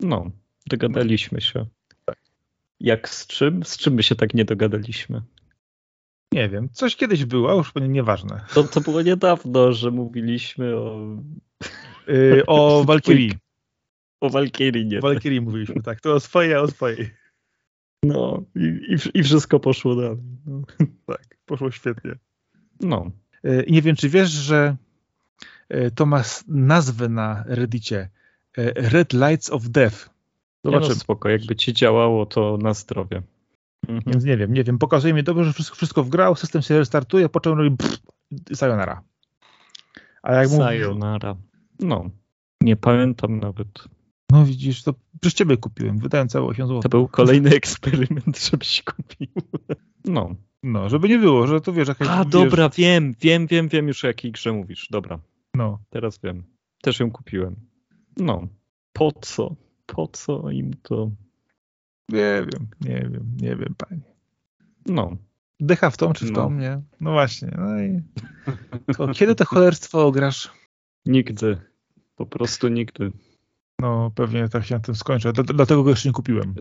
No, dogadaliśmy się. Jak z czym? Z czym my się tak nie dogadaliśmy? Nie wiem, coś kiedyś było, już pewnie nieważne. To, to było niedawno, że mówiliśmy o, Yy, o *laughs* Walkirii. o Walkirii, nie? O Walkirii mówiliśmy, tak. To o swojej, a o swojej. No, i, i, i wszystko poszło dalej. No. *laughs* Tak, poszło świetnie. no. Yy, I nie wiem, czy wiesz, że yy, to ma nazwę na Reddicie. Yy, Red Lights of Death. Nie no, Zobaczymy. spoko, jakby ci działało, to na zdrowie. Mhm. Więc nie wiem, nie wiem. Pokazuje mi dobrze, że wszystko, wszystko wgrał, system się restartuje, po czym robi pff, sayonara. A jak mówisz, Sayonara. No, nie pamiętam nawet. no widzisz, to przez ciebie kupiłem, wydałem całe 8 zł. To był kolejny *laughs* eksperyment, żebyś kupił. No. No, żeby nie było, że to wiesz, jakaś... A, wiesz, dobra, wiem, wiem, wiem, wiem już o jakiej grze mówisz. Dobra, No, teraz wiem. Też ją kupiłem. No. Po co? Po co im to? Nie wiem, nie wiem, nie wiem, panie. No. Dycha w tą czy w tą, No. nie? No właśnie, no i... To kiedy to cholerstwo ograsz? Nigdy. Po prostu nigdy. No, pewnie tak się na tym skończę, Dla- dlatego go jeszcze nie kupiłem.